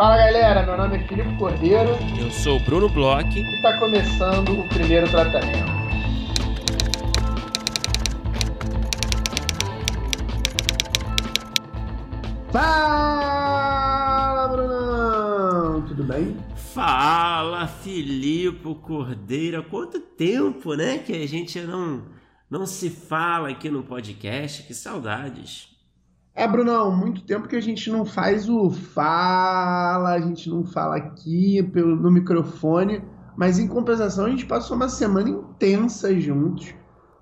Fala galera, meu nome é Filipe Cordeiro. Eu sou o Bruno Bloch. E está começando o primeiro tratamento. Fala, Brunão! Tudo bem? Fala, Filipe Cordeiro. Quanto tempo, né, que a gente não, não se fala aqui no podcast. Que saudades. É, Brunão, muito tempo que a gente não faz o fala, a gente não fala aqui pelo, no microfone, mas em compensação a gente passou uma semana intensa juntos.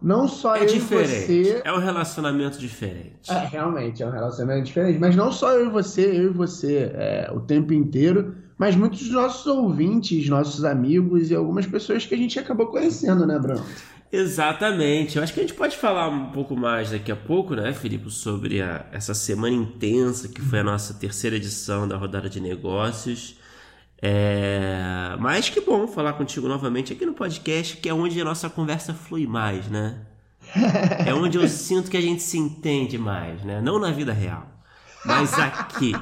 Não só é eu diferente. e você. É um relacionamento diferente. É, realmente, é um relacionamento diferente. Mas não só eu e você, eu e você é, o tempo inteiro, mas muitos dos nossos ouvintes, nossos amigos e algumas pessoas que a gente acabou conhecendo, né, Bruno? Exatamente. Eu acho que a gente pode falar um pouco mais daqui a pouco, né, Felipe, sobre a, essa semana intensa que foi a nossa terceira edição da rodada de negócios. É... Mas que bom falar contigo novamente aqui no podcast, que é onde a nossa conversa flui mais, né? É onde eu sinto que a gente se entende mais, né? Não na vida real, mas aqui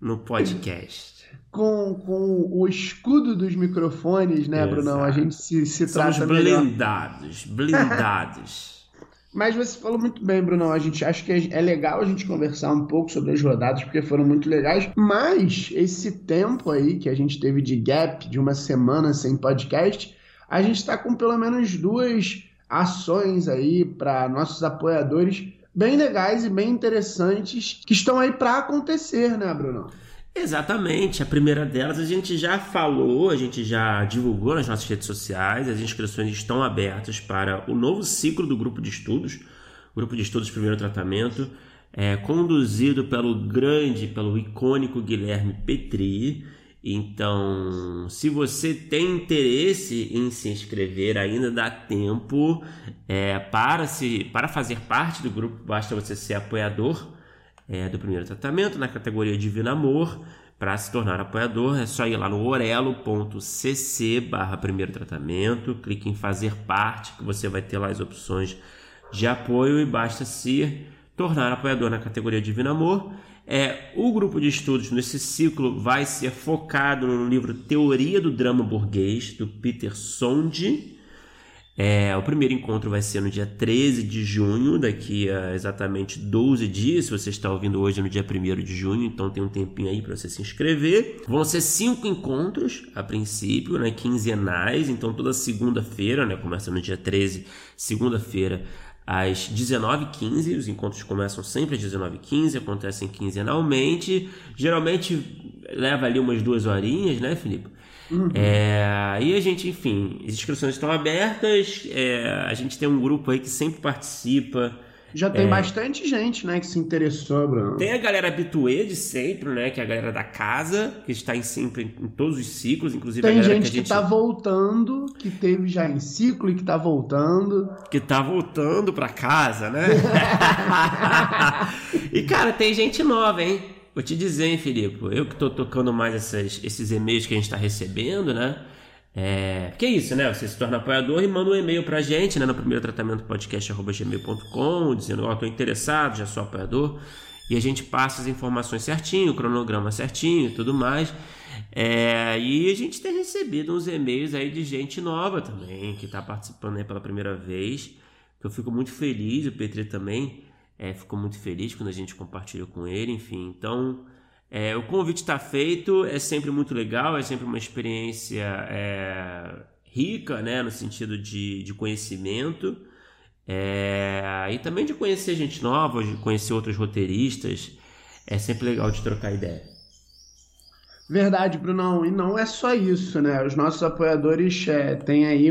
no podcast com, com o escudo dos microfones, né, Exato. Brunão? A gente se, se Somos trata blindados, melhor. blindados. Mas você falou muito bem, Brunão. A gente acha que é legal a gente conversar um pouco sobre as rodadas, porque foram muito legais. Mas esse tempo aí que a gente teve de gap, de uma semana sem podcast, a gente está com pelo menos duas ações aí para nossos apoiadores bem legais e bem interessantes que estão aí para acontecer, né, Brunão? Exatamente, a primeira delas a gente já falou, a gente já divulgou nas nossas redes sociais, as inscrições estão abertas para o novo ciclo do grupo de estudos, grupo de estudos Primeiro Tratamento, é, conduzido pelo grande, pelo icônico Guilherme Petri. Então, se você tem interesse em se inscrever, ainda dá tempo é, para, se, para fazer parte do grupo, basta você ser apoiador é, do primeiro tratamento na categoria Divino Amor. Para se tornar apoiador, é só ir lá no orelo.cc barra primeiro tratamento, clique em fazer parte, que você vai ter lá as opções de apoio e basta se tornar apoiador na categoria Divino Amor. É, o grupo de estudos nesse ciclo vai ser focado no livro Teoria do Drama Burguês, do Peter Sonde, é, o primeiro encontro vai ser no dia 13 de junho, daqui a exatamente 12 dias. Se você está ouvindo hoje no dia 1 de junho, então tem um tempinho aí para você se inscrever. Vão ser cinco encontros a princípio, né, quinzenais, então toda segunda-feira, né, começa no dia 13, segunda-feira, às 19h15. Os encontros começam sempre às 19h15, acontecem quinzenalmente. Geralmente leva ali umas duas horinhas, né, Felipe? Uhum. É, e a gente, enfim, as inscrições estão abertas, é, a gente tem um grupo aí que sempre participa. Já tem é, bastante gente, né, que se interessou, Bruno. Tem a galera habituê de sempre, né, que é a galera da casa, que está em sempre em todos os ciclos, inclusive tem a gente que, a gente... tá voltando, que teve já em ciclo e que tá voltando. Que tá voltando para casa, né? e cara, tem gente nova, hein? Vou te dizer, hein, Filipe, eu que estou tocando mais essas, esses e-mails que a gente está recebendo, né? É, que é isso, né? Você se torna apoiador e manda um e-mail pra gente, né? No primeiro tratamento podcast.gmail.com, dizendo, ó, oh, tô interessado, já sou apoiador. E a gente passa as informações certinho, o cronograma certinho e tudo mais. É, e a gente tem recebido uns e-mails aí de gente nova também, que está participando aí pela primeira vez. Eu fico muito feliz, o Petri também é, ficou muito feliz quando a gente compartilhou com ele, enfim. Então, é, o convite está feito, é sempre muito legal, é sempre uma experiência é, rica, né, no sentido de, de conhecimento. É, e também de conhecer gente nova, de conhecer outros roteiristas. É sempre legal de trocar ideia. Verdade, Brunão. E não é só isso, né? Os nossos apoiadores é, têm aí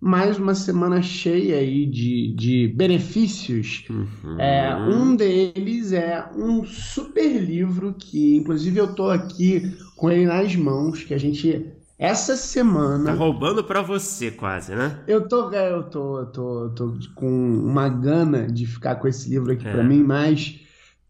mais uma semana cheia aí de, de benefícios. Uhum. É, um deles é um super livro que, inclusive, eu tô aqui com ele nas mãos, que a gente essa semana. Tá roubando para você, quase, né? Eu tô, é, eu tô, tô, tô com uma gana de ficar com esse livro aqui é. para mim, mas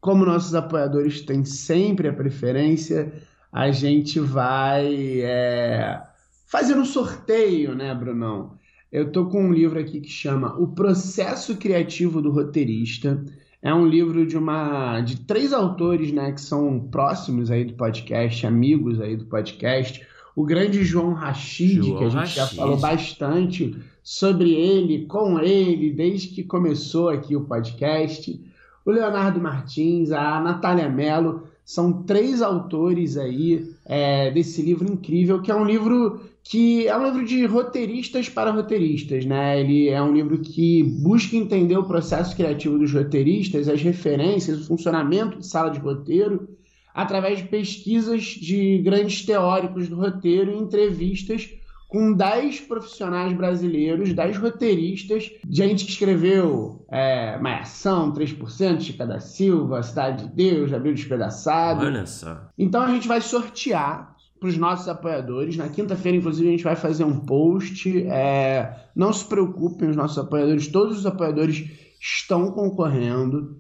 como nossos apoiadores têm sempre a preferência, a gente vai é, fazer um sorteio, né, Brunão? Eu tô com um livro aqui que chama O Processo Criativo do Roteirista. É um livro de uma de três autores, né, que são próximos aí do podcast, amigos aí do podcast. O grande João Rachid, João que a gente Rachid. já falou bastante sobre ele, com ele, desde que começou aqui o podcast. O Leonardo Martins, a Natália Mello, são três autores aí é, desse livro incrível, que é um livro que é um livro de roteiristas para roteiristas, né? Ele é um livro que busca entender o processo criativo dos roteiristas, as referências, o funcionamento de sala de roteiro, através de pesquisas de grandes teóricos do roteiro e entrevistas com 10 profissionais brasileiros, 10 roteiristas, gente que escreveu é, Malhação, 3%, Chica da Silva, Cidade de Deus, Abril Despedaçado. Olha só. Então a gente vai sortear para os nossos apoiadores. Na quinta-feira, inclusive, a gente vai fazer um post. É, não se preocupem, os nossos apoiadores, todos os apoiadores estão concorrendo.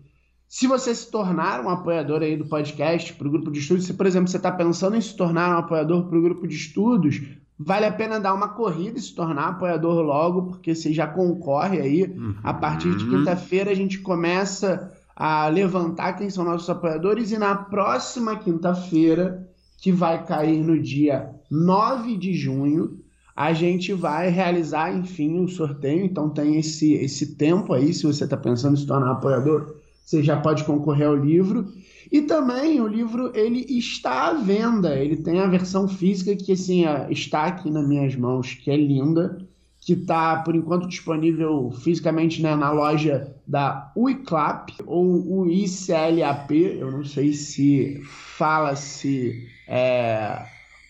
Se você se tornar um apoiador aí do podcast para o grupo de estudos, se, por exemplo, você está pensando em se tornar um apoiador para o grupo de estudos, Vale a pena dar uma corrida e se tornar apoiador logo, porque você já concorre aí. Uhum. A partir de quinta-feira a gente começa a levantar quem são nossos apoiadores e na próxima quinta-feira, que vai cair no dia 9 de junho, a gente vai realizar, enfim, o um sorteio. Então tem esse, esse tempo aí, se você está pensando em se tornar apoiador, você já pode concorrer ao livro. E também o livro ele está à venda. Ele tem a versão física que assim está aqui nas minhas mãos, que é linda, que está por enquanto disponível fisicamente né, na loja da UICLAP ou UICLAP. Eu não sei se fala-se é,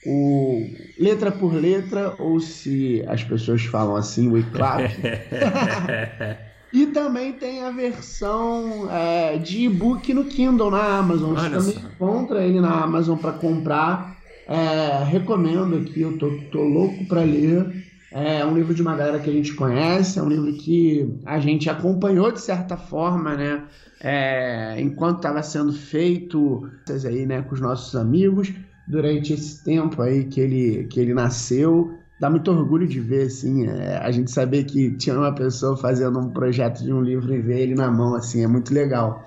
o letra por letra ou se as pessoas falam assim, UICLAP. E também tem a versão é, de e-book no Kindle na Amazon. Você também só. encontra ele na Amazon para comprar. É, recomendo aqui, eu tô, tô louco para ler. É um livro de uma galera que a gente conhece, é um livro que a gente acompanhou de certa forma, né? É, enquanto estava sendo feito aí, né, com os nossos amigos durante esse tempo aí que ele, que ele nasceu dá muito orgulho de ver, assim, é, a gente saber que tinha uma pessoa fazendo um projeto de um livro e ver ele na mão, assim, é muito legal.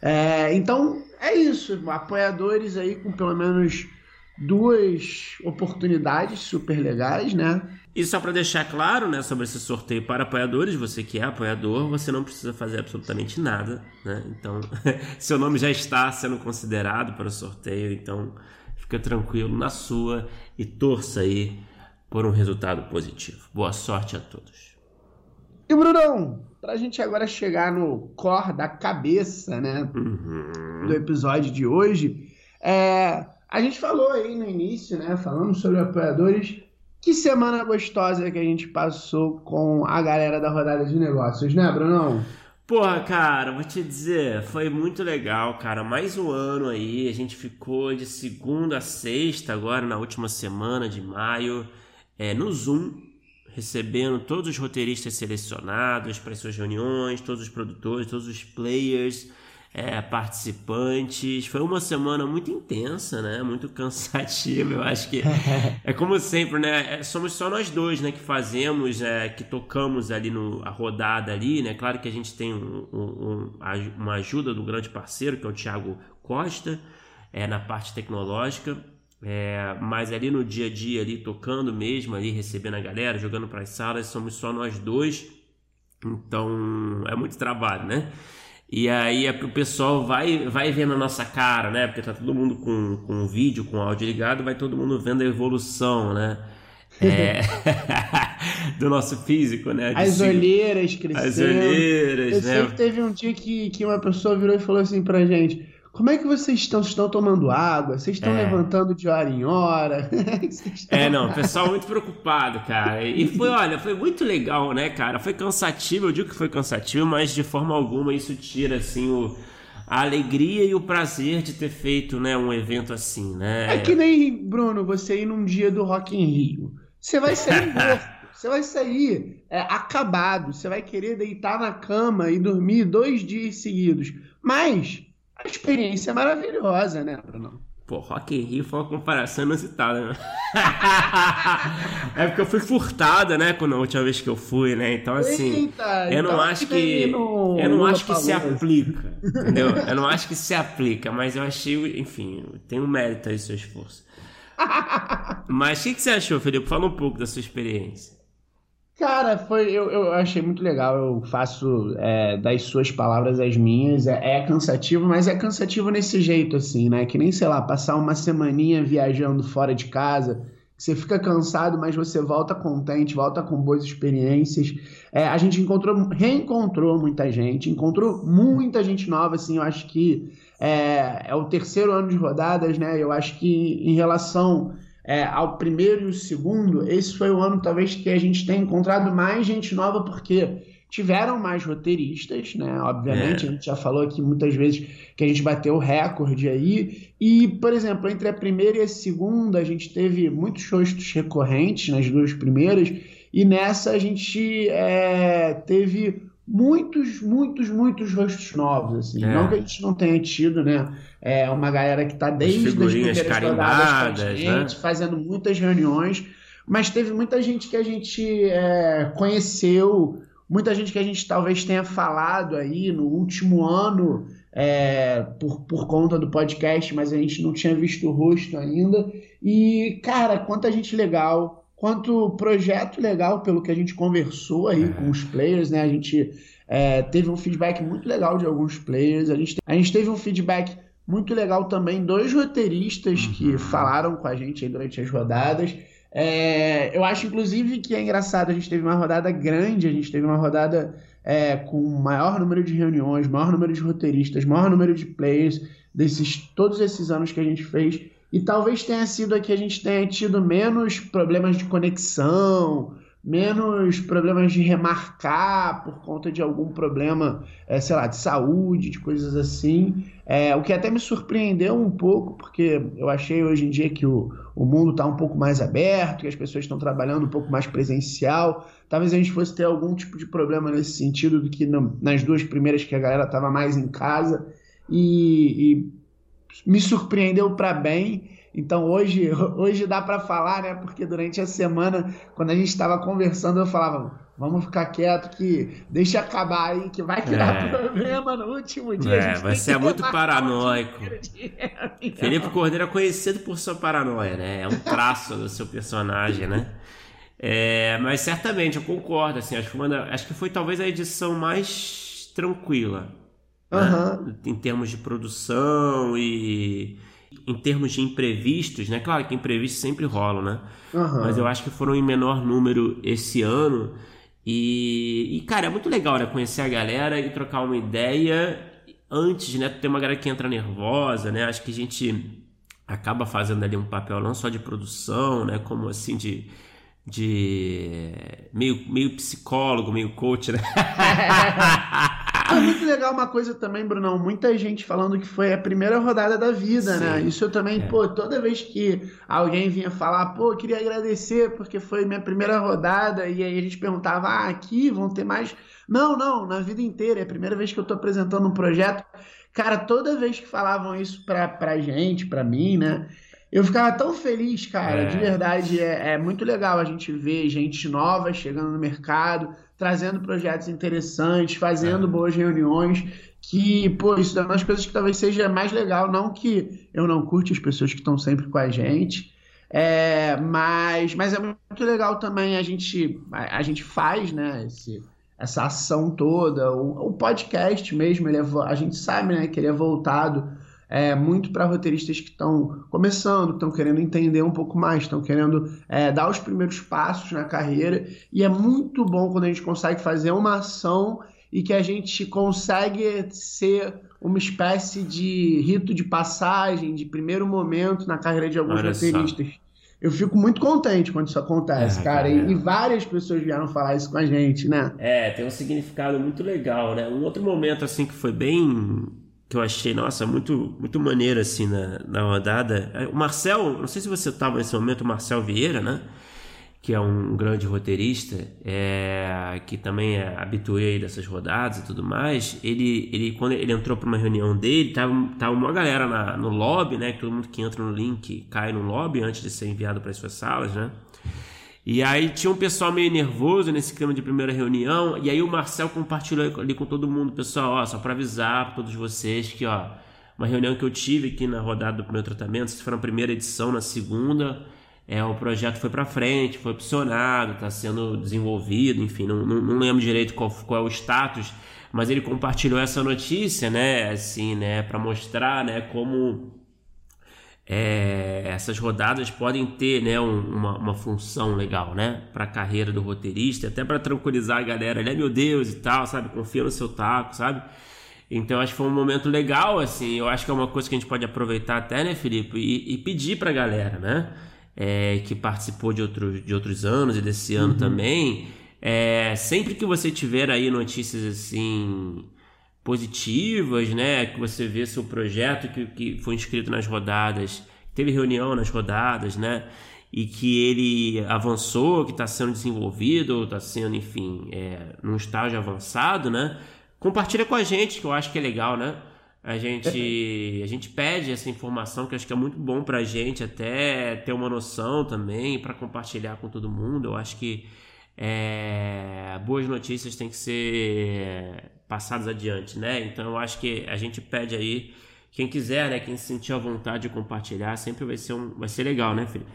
É, então, é isso, apoiadores aí com pelo menos duas oportunidades super legais, né? E só para deixar claro, né, sobre esse sorteio para apoiadores, você que é apoiador, você não precisa fazer absolutamente nada, né? Então, seu nome já está sendo considerado para o sorteio, então fica tranquilo na sua e torça aí por um resultado positivo. Boa sorte a todos. E Brunão, para a gente agora chegar no core da cabeça, né, uhum. do episódio de hoje, é, a gente falou aí no início, né, falando sobre apoiadores. Que semana gostosa que a gente passou com a galera da rodada de negócios, né, Brunão? Porra, cara, vou te dizer, foi muito legal, cara. Mais um ano aí, a gente ficou de segunda a sexta agora na última semana de maio é, no Zoom, recebendo todos os roteiristas selecionados para as suas reuniões, todos os produtores, todos os players, é, participantes. Foi uma semana muito intensa, né? Muito cansativa. Eu acho que é como sempre, né? É, somos só nós dois, né? Que fazemos, é, que tocamos ali no a rodada ali, né? Claro que a gente tem um, um, uma ajuda do grande parceiro que é o Thiago Costa, é, na parte tecnológica. É, mas ali no dia a dia, ali tocando mesmo, ali recebendo a galera, jogando para as salas, somos só nós dois. Então é muito trabalho, né? E aí é o pessoal vai, vai vendo a nossa cara, né? Porque tá todo mundo com, com vídeo, com áudio ligado, vai todo mundo vendo a evolução, né? É... do nosso físico, né? De As olheiras crescendo. As olheiras, Eu né? sei que teve um dia que, que uma pessoa virou e falou assim pra gente como é que vocês estão? Vocês estão tomando água? Vocês estão é. levantando de hora em hora? é, não, o pessoal muito preocupado, cara. E foi, olha, foi muito legal, né, cara? Foi cansativo, eu digo que foi cansativo, mas de forma alguma isso tira, assim, o, a alegria e o prazer de ter feito, né, um evento assim, né? É que nem, Bruno, você ir num dia do Rock in Rio. Você vai sair morto. Você vai sair é, acabado. Você vai querer deitar na cama e dormir dois dias seguidos. Mas a experiência é maravilhosa, né, Bruno? Pô, Rock in Rio foi uma comparação inusitada, né? é porque eu fui furtada, né, quando a última vez que eu fui, né? Então, assim, Eita, eu não então acho que. No... Eu não acho que se aplica, entendeu? Eu não acho que se aplica, mas eu achei, enfim, tem um mérito aí seu esforço. mas o que, que você achou, Felipe? Fala um pouco da sua experiência. Cara, foi, eu, eu achei muito legal. Eu faço é, das suas palavras as minhas. É, é, cansativo, mas é cansativo nesse jeito, assim, né? Que nem, sei lá, passar uma semaninha viajando fora de casa. Você fica cansado, mas você volta contente, volta com boas experiências. É, a gente encontrou, reencontrou muita gente, encontrou muita gente nova, assim. Eu acho que é, é o terceiro ano de rodadas, né? Eu acho que em relação é, ao primeiro e o segundo, esse foi o ano talvez que a gente tenha encontrado mais gente nova, porque tiveram mais roteiristas, né? Obviamente, é. a gente já falou aqui muitas vezes que a gente bateu o recorde aí. E, por exemplo, entre a primeira e a segunda, a gente teve muitos rostos recorrentes nas duas primeiras, e nessa a gente é, teve muitos, muitos, muitos rostos novos, assim. É. Não que a gente não tenha tido, né? É uma galera que está desde as primeiras rodadas com a gente, né? fazendo muitas reuniões, mas teve muita gente que a gente é, conheceu, muita gente que a gente talvez tenha falado aí no último ano é, por, por conta do podcast, mas a gente não tinha visto o rosto ainda. E, cara, quanta gente legal, quanto projeto legal pelo que a gente conversou aí é. com os players, né? A gente é, teve um feedback muito legal de alguns players, a gente, a gente teve um feedback muito legal também dos roteiristas uhum. que falaram com a gente aí durante as rodadas. É, eu acho, inclusive, que é engraçado, a gente teve uma rodada grande, a gente teve uma rodada é, com maior número de reuniões, maior número de roteiristas, maior número de players desses todos esses anos que a gente fez. E talvez tenha sido aqui a gente tenha tido menos problemas de conexão, menos problemas de remarcar por conta de algum problema, é, sei lá, de saúde, de coisas assim. É, o que até me surpreendeu um pouco, porque eu achei hoje em dia que o, o mundo está um pouco mais aberto, que as pessoas estão trabalhando um pouco mais presencial. Talvez a gente fosse ter algum tipo de problema nesse sentido do que no, nas duas primeiras que a galera estava mais em casa. E, e me surpreendeu para bem. Então hoje, hoje dá para falar, né? Porque durante a semana, quando a gente estava conversando, eu falava: vamos ficar quieto que deixa acabar aí, que vai criar é. problema no último dia. É, você é muito paranoico. Felipe Cordeiro é conhecido por sua paranoia, né? É um traço do seu personagem, né? É, mas certamente eu concordo, assim, acho que, uma, acho que foi talvez a edição mais tranquila uhum. né? em termos de produção e em termos de imprevistos, né? Claro que imprevistos sempre rolam, né? Uhum. Mas eu acho que foram em menor número esse ano. E, e, cara, é muito legal, né? Conhecer a galera e trocar uma ideia antes, né? Tem uma galera que entra nervosa, né? Acho que a gente acaba fazendo ali um papel não só de produção, né? Como assim de de meio, meio psicólogo, meio coach, né? É muito legal uma coisa também, Brunão. Muita gente falando que foi a primeira rodada da vida, né? Sim. né? Isso eu também, é. pô, toda vez que alguém vinha falar, pô, queria agradecer porque foi minha primeira rodada, e aí a gente perguntava, ah, aqui vão ter mais. Não, não, na vida inteira. É a primeira vez que eu tô apresentando um projeto. Cara, toda vez que falavam isso pra, pra gente, pra mim, né? Eu ficava tão feliz, cara, é. de verdade. É, é, muito legal a gente ver gente nova chegando no mercado, trazendo projetos interessantes, fazendo é. boas reuniões. Que, pô, isso é uma das coisas que talvez seja mais legal. Não que eu não curte as pessoas que estão sempre com a gente, é, mas, mas é muito legal também a gente, a, a gente faz, né, esse, essa ação toda. O, o podcast mesmo, ele é, a gente sabe né, que ele é voltado é, muito para roteiristas que estão começando, estão querendo entender um pouco mais, estão querendo é, dar os primeiros passos na carreira. E é muito bom quando a gente consegue fazer uma ação e que a gente consegue ser uma espécie de rito de passagem, de primeiro momento na carreira de alguns Olha roteiristas. Só. Eu fico muito contente quando isso acontece, é, cara. E, e, várias pessoas vieram falar isso com a gente, né? É, tem um significado muito legal, né? Um outro momento, assim, que foi bem que eu achei, nossa, muito, muito maneiro assim na, na rodada. É, o Marcel, não sei se você estava nesse momento, o Marcel Vieira, né? que é um grande roteirista, é, que também é habituê dessas rodadas e tudo mais, ele, ele quando ele entrou para uma reunião dele, tava, tava uma galera na, no lobby, né? Todo mundo que entra no link cai no lobby antes de ser enviado para as suas salas, né? E aí tinha um pessoal meio nervoso nesse clima de primeira reunião, e aí o Marcel compartilhou ali com todo mundo, pessoal, ó, só para avisar para todos vocês que, ó, uma reunião que eu tive aqui na rodada do primeiro tratamento, se for na primeira edição, na segunda, é, o projeto foi para frente, foi opcionado, está sendo desenvolvido, enfim, não, não, não, lembro direito qual, qual é o status, mas ele compartilhou essa notícia, né, assim, né, para mostrar, né, como é, essas rodadas podem ter né, um, uma, uma, função legal né, para a carreira do roteirista, até para tranquilizar a galera, né, meu Deus e tal, sabe? Confia no seu taco, sabe? Então acho que foi um momento legal, assim. Eu acho que é uma coisa que a gente pode aproveitar até, né, Felipe? E, e pedir para a galera, né? É, que participou de, outro, de outros anos e desse ano uhum. também. É, sempre que você tiver aí notícias assim positivas, né? Que você vê seu projeto que, que foi inscrito nas rodadas, teve reunião nas rodadas, né? E que ele avançou, que está sendo desenvolvido, está sendo, enfim, é, num estágio avançado, né? Compartilha com a gente, que eu acho que é legal, né? A gente, a gente pede essa informação, que eu acho que é muito bom para a gente até ter uma noção também, para compartilhar com todo mundo. Eu acho que é, boas notícias têm que ser passadas adiante, né? Então eu acho que a gente pede aí quem quiser, né, quem se sentir à vontade de compartilhar, sempre vai ser um, vai ser legal, né, Felipe?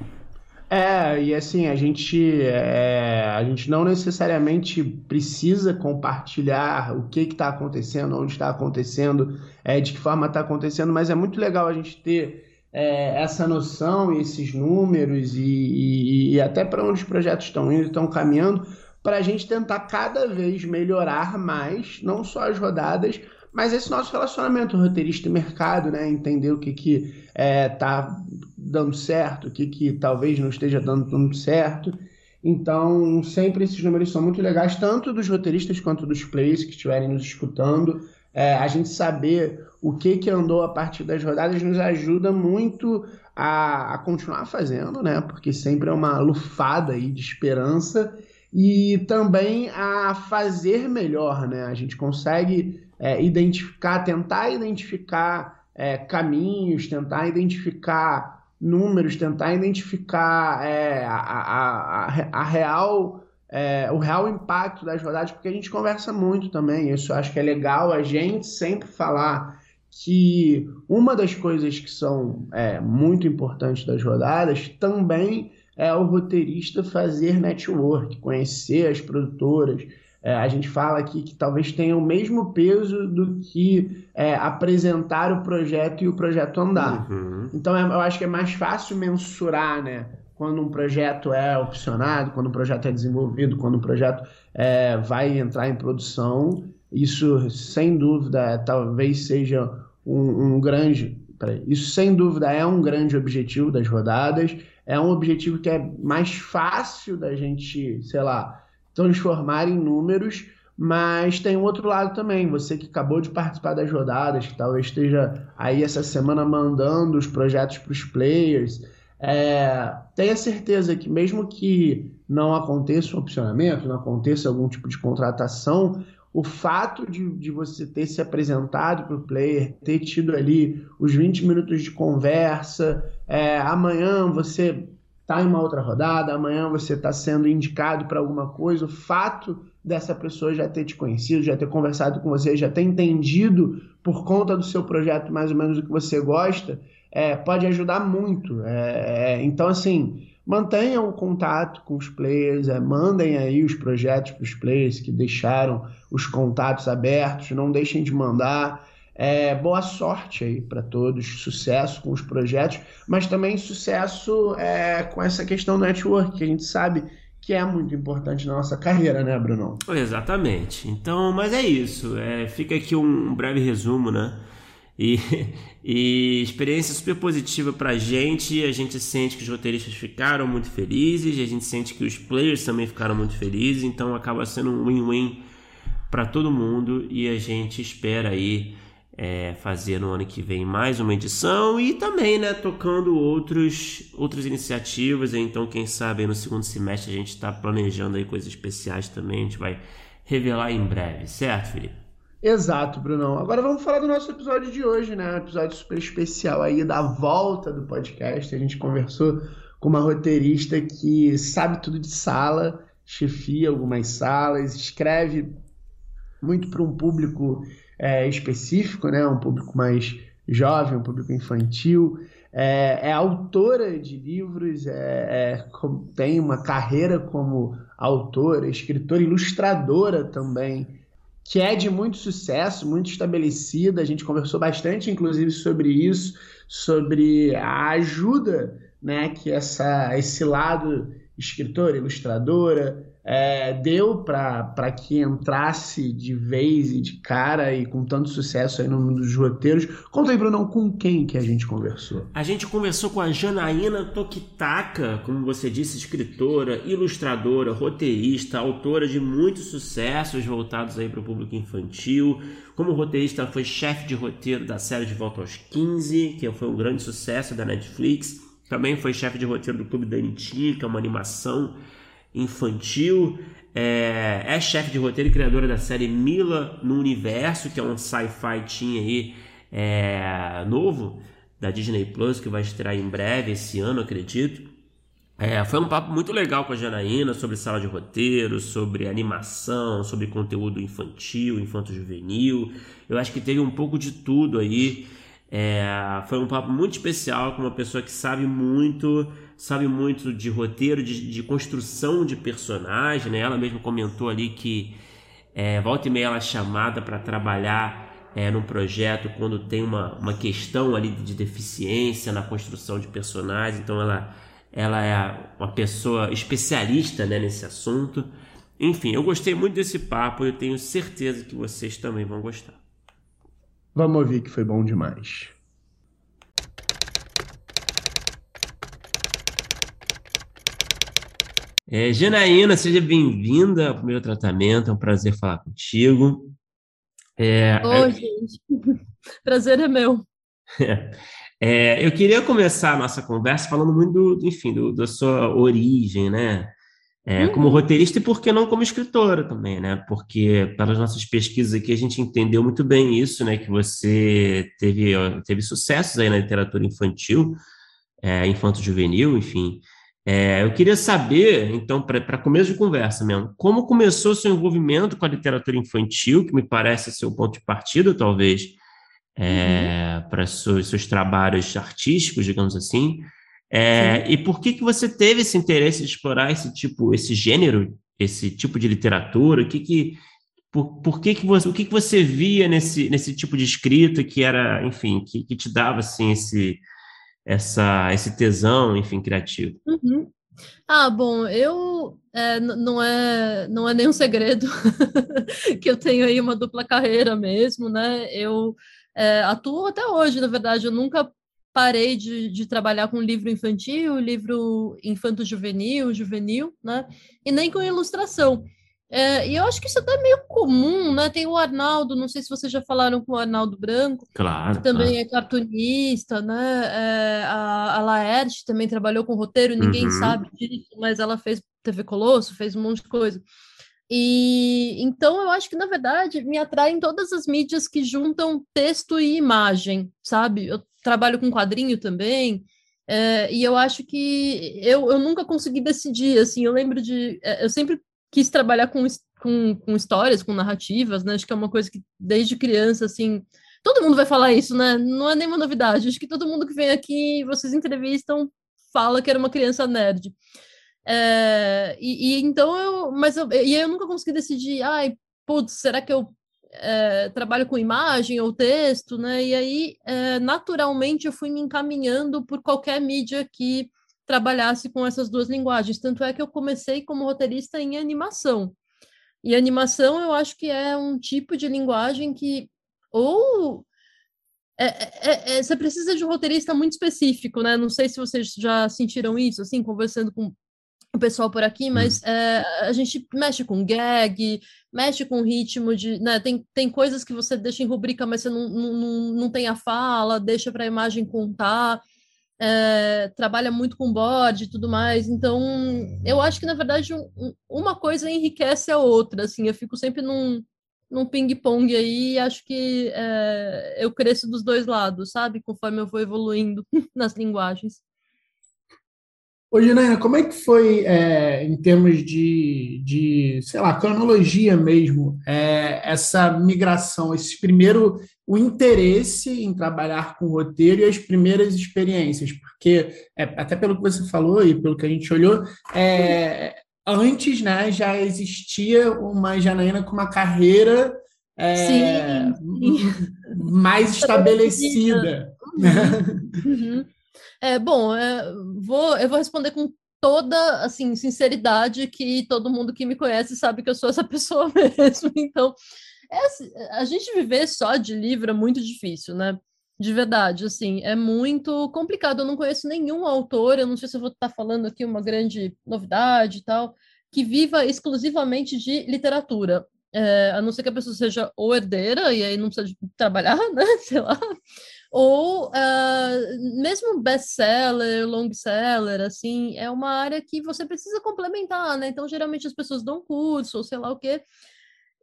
É, e assim, a gente, é, a gente não necessariamente precisa compartilhar o que está acontecendo, onde está acontecendo, é, de que forma está acontecendo, mas é muito legal a gente ter é, essa noção esses números e, e, e até para onde os projetos estão indo, estão caminhando, para a gente tentar cada vez melhorar mais, não só as rodadas, mas esse nosso relacionamento roteirista e mercado, né? Entender o que que é, tá dando certo, o que que talvez não esteja dando tanto certo. Então, sempre esses números são muito legais, tanto dos roteiristas quanto dos players que estiverem nos escutando. É, a gente saber o que que andou a partir das rodadas nos ajuda muito a, a continuar fazendo, né? Porque sempre é uma lufada aí de esperança e também a fazer melhor, né? A gente consegue é, identificar, tentar identificar é, caminhos, tentar identificar números, tentar identificar é, a, a, a, a, real, é, o real impacto das rodadas, porque a gente conversa muito também. Isso eu acho que é legal a gente sempre falar que uma das coisas que são é, muito importantes das rodadas também é o roteirista fazer network, conhecer as produtoras. É, a gente fala aqui que talvez tenha o mesmo peso do que é, apresentar o projeto e o projeto andar. Uhum. Então é, eu acho que é mais fácil mensurar, né? Quando um projeto é opcionado, quando um projeto é desenvolvido, quando um projeto é, vai entrar em produção. Isso, sem dúvida, talvez seja um, um grande. Peraí, isso, sem dúvida, é um grande objetivo das rodadas é um objetivo que é mais fácil da gente, sei lá, transformar em números, mas tem um outro lado também. Você que acabou de participar das rodadas, que talvez esteja aí essa semana mandando os projetos para os players, é, tenha certeza que mesmo que não aconteça um opcionamento, não aconteça algum tipo de contratação, o fato de, de você ter se apresentado para o player, ter tido ali os 20 minutos de conversa, é, amanhã você está em uma outra rodada, amanhã você está sendo indicado para alguma coisa, o fato dessa pessoa já ter te conhecido, já ter conversado com você, já ter entendido por conta do seu projeto mais ou menos o que você gosta, é, pode ajudar muito. É, é então, assim, mantenham o contato com os players, é, mandem aí os projetos para os players que deixaram os contatos abertos, não deixem de mandar. É, boa sorte aí para todos, sucesso com os projetos, mas também sucesso é, com essa questão do network, que a gente sabe que é muito importante na nossa carreira, né, Bruno? Exatamente. Então, mas é isso. É, fica aqui um breve resumo, né? E, e experiência super positiva pra gente. A gente sente que os roteiristas ficaram muito felizes, a gente sente que os players também ficaram muito felizes, então acaba sendo um win-win para todo mundo e a gente espera aí é, fazer no ano que vem mais uma edição e também, né, tocando outros, outras iniciativas. Então, quem sabe no segundo semestre a gente está planejando aí coisas especiais também. A gente vai revelar em breve, certo, Felipe? Exato, Brunão. Agora vamos falar do nosso episódio de hoje, né? Um episódio super especial aí da volta do podcast. A gente conversou com uma roteirista que sabe tudo de sala, chefia algumas salas, escreve muito para um público é, específico, né? Um público mais jovem, um público infantil. É, é autora de livros, é, é tem uma carreira como autora, escritora, ilustradora também que é de muito sucesso, muito estabelecida. A gente conversou bastante, inclusive, sobre isso, sobre a ajuda né, que essa, esse lado escritora, ilustradora, é, deu para que entrasse de vez e de cara e com tanto sucesso aí no mundo dos roteiros. Conta aí, Bruno, com quem que a gente conversou? A gente conversou com a Janaína Tokitaka, como você disse, escritora, ilustradora, roteirista, autora de muitos sucessos voltados aí para o público infantil. Como roteirista, ela foi chefe de roteiro da série De Volta aos 15, que foi um grande sucesso da Netflix. Também foi chefe de roteiro do Clube da Anitta, que é uma animação infantil. É, é chefe de roteiro e criadora da série Mila no Universo, que é um sci-fi teen aí é, novo da Disney Plus, que vai estrear em breve esse ano, acredito. É, foi um papo muito legal com a Janaína sobre sala de roteiro, sobre animação, sobre conteúdo infantil, infanto-juvenil. Eu acho que teve um pouco de tudo aí. É, foi um papo muito especial com uma pessoa que sabe muito, sabe muito de roteiro, de, de construção de personagem. Né? Ela mesma comentou ali que é, volta e meia ela é chamada para trabalhar é, num projeto quando tem uma, uma questão ali de deficiência na construção de personagens. Então ela, ela é uma pessoa especialista né, nesse assunto. Enfim, eu gostei muito desse papo e eu tenho certeza que vocês também vão gostar. Vamos ouvir que foi bom demais. É, Janaína, seja bem-vinda ao primeiro tratamento, é um prazer falar contigo. É, Oi, eu... gente. Prazer é meu. É, eu queria começar a nossa conversa falando muito, do, enfim, do, da sua origem, né? É, como uhum. roteirista e por que não como escritora também, né? Porque pelas nossas pesquisas aqui a gente entendeu muito bem isso, né? Que você teve, teve sucessos aí na literatura infantil, é, infanto-juvenil, enfim. É, eu queria saber, então, para começo de conversa mesmo, como começou seu envolvimento com a literatura infantil, que me parece ser o ponto de partida, talvez, é, uhum. para seus, seus trabalhos artísticos, digamos assim. É, e por que que você teve esse interesse de explorar esse tipo, esse gênero, esse tipo de literatura? O que que por, por que que você, o que que você via nesse nesse tipo de escrita que era, enfim, que, que te dava assim esse essa esse tesão, enfim, criativo? Uhum. Ah, bom, eu é, não é não é nenhum segredo que eu tenho aí uma dupla carreira mesmo, né? Eu é, atuo até hoje, na verdade, eu nunca parei de, de trabalhar com livro infantil, livro infanto-juvenil, juvenil, né? E nem com ilustração. É, e eu acho que isso até é meio comum, né? Tem o Arnaldo, não sei se vocês já falaram com o Arnaldo Branco, claro, que também claro. é cartunista, né? É, a, a Laerte também trabalhou com roteiro, ninguém uhum. sabe disso, mas ela fez TV Colosso, fez um monte de coisa. E então eu acho que, na verdade, me atraem todas as mídias que juntam texto e imagem, sabe? Eu trabalho com quadrinho também, é, e eu acho que eu, eu nunca consegui decidir, assim, eu lembro de... É, eu sempre quis trabalhar com, com, com histórias, com narrativas, né? Acho que é uma coisa que, desde criança, assim... Todo mundo vai falar isso, né? Não é nenhuma novidade. Acho que todo mundo que vem aqui, vocês entrevistam, fala que era uma criança nerd. É, e, e, então eu, mas eu, e eu nunca consegui decidir, ai, putz, será que eu é, trabalho com imagem ou texto, né? E aí, é, naturalmente, eu fui me encaminhando por qualquer mídia que trabalhasse com essas duas linguagens. Tanto é que eu comecei como roteirista em animação. E animação, eu acho que é um tipo de linguagem que ou é, é, é, você precisa de um roteirista muito específico, né? Não sei se vocês já sentiram isso, assim, conversando com o pessoal por aqui, mas hum. é, a gente mexe com gag, mexe com ritmo de, né, tem, tem coisas que você deixa em rubrica, mas você não, não, não tem a fala, deixa para a imagem contar, é, trabalha muito com bode e tudo mais, então eu acho que, na verdade, um, uma coisa enriquece a outra, assim, eu fico sempre num, num ping-pong aí, e acho que é, eu cresço dos dois lados, sabe, conforme eu vou evoluindo nas linguagens. Ô, Janaina, como é que foi, é, em termos de, de, sei lá, cronologia mesmo, é, essa migração, esse primeiro, o interesse em trabalhar com roteiro e as primeiras experiências? Porque, é, até pelo que você falou e pelo que a gente olhou, é, antes, né, já existia uma Janaína com uma carreira é, mais estabelecida. Uhum. Uhum. É, bom, é, vou, eu vou responder com toda, assim, sinceridade que todo mundo que me conhece sabe que eu sou essa pessoa mesmo. Então, é, assim, a gente viver só de livro é muito difícil, né? De verdade, assim, é muito complicado. Eu não conheço nenhum autor, eu não sei se eu vou estar falando aqui uma grande novidade e tal, que viva exclusivamente de literatura. É, a não ser que a pessoa seja ou herdeira, e aí não precisa trabalhar, né? Sei lá ou uh, mesmo best-seller, long-seller, assim, é uma área que você precisa complementar, né? Então, geralmente as pessoas dão curso, ou sei lá o quê.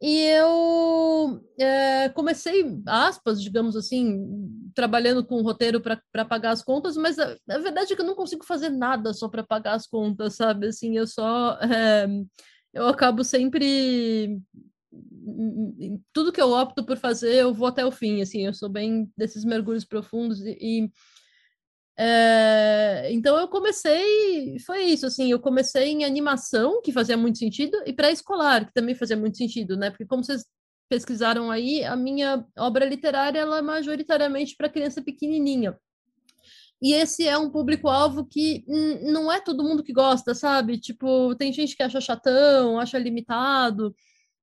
E eu é, comecei, aspas, digamos assim, trabalhando com roteiro para pagar as contas, mas a, a, verdade é que eu não consigo fazer nada só para pagar as contas, sabe? Assim, eu só. É, eu acabo sempre tudo que eu opto por fazer, eu vou até o fim, assim, eu sou bem desses mergulhos profundos e, e é, então eu comecei, foi isso, assim, eu comecei em animação, que fazia muito sentido, e pré-escolar, que também fazia muito sentido, né, porque como vocês pesquisaram aí, a minha obra literária, ela é majoritariamente para criança pequenininha, e esse é um público-alvo que não é todo mundo que gosta, sabe? Tipo, tem gente que acha chatão, acha limitado,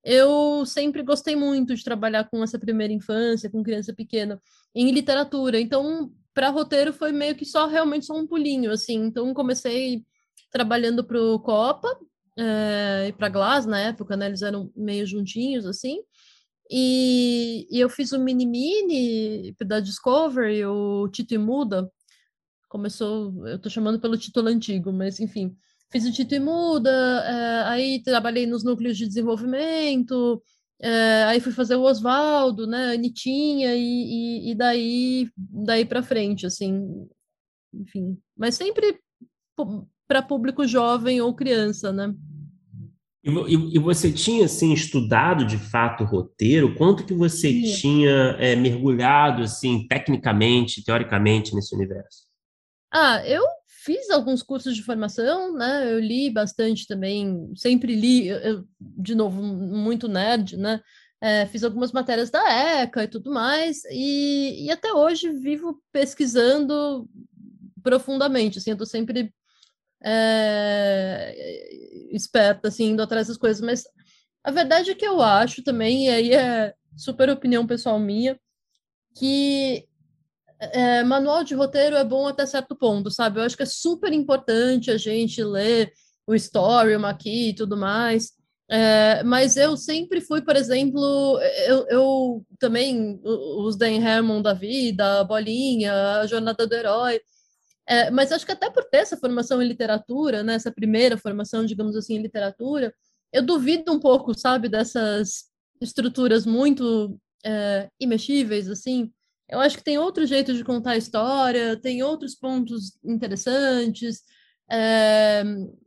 eu sempre gostei muito de trabalhar com essa primeira infância, com criança pequena, em literatura. Então, para roteiro foi meio que só realmente só um pulinho, assim. Então, comecei trabalhando para o Copa é, e para Glass na época, né? Eles eram meio juntinhos, assim. E, e eu fiz o Mini Mini da Discovery, o Tito e Muda. Começou, eu estou chamando pelo título antigo, mas enfim fiz o Tito e Muda, é, aí trabalhei nos núcleos de desenvolvimento, é, aí fui fazer o Oswaldo, né, Anitinha, e, e, e daí, daí para frente, assim, enfim. Mas sempre para público jovem ou criança, né? E, e, você tinha, assim, estudado de fato o roteiro? Quanto que você Sim. tinha é, mergulhado, assim, tecnicamente, teoricamente, nesse universo? Ah, eu fiz alguns cursos de formação, né? Eu li bastante também, sempre li, eu, de novo, muito nerd, né? É, fiz algumas matérias da ECA e tudo mais, e, e até hoje vivo pesquisando profundamente, assim, eu tô sempre é, esperta, assim, indo atrás das coisas, mas a verdade é que eu acho também, e aí é super opinião pessoal minha, que é, manual de roteiro é bom até certo ponto, sabe? Eu acho que é super importante a gente ler o story, o maqui e tudo mais. É, mas eu sempre fui, por exemplo, eu, eu também, os Dan Harmon da vida, a Bolinha, a Jornada do Herói, é, mas acho que até por ter essa formação em literatura, né, essa primeira formação, digamos assim, em literatura, eu duvido um pouco, sabe, dessas estruturas muito é, imexíveis, assim, eu acho que tem outro jeito de contar a história, tem outros pontos interessantes. É,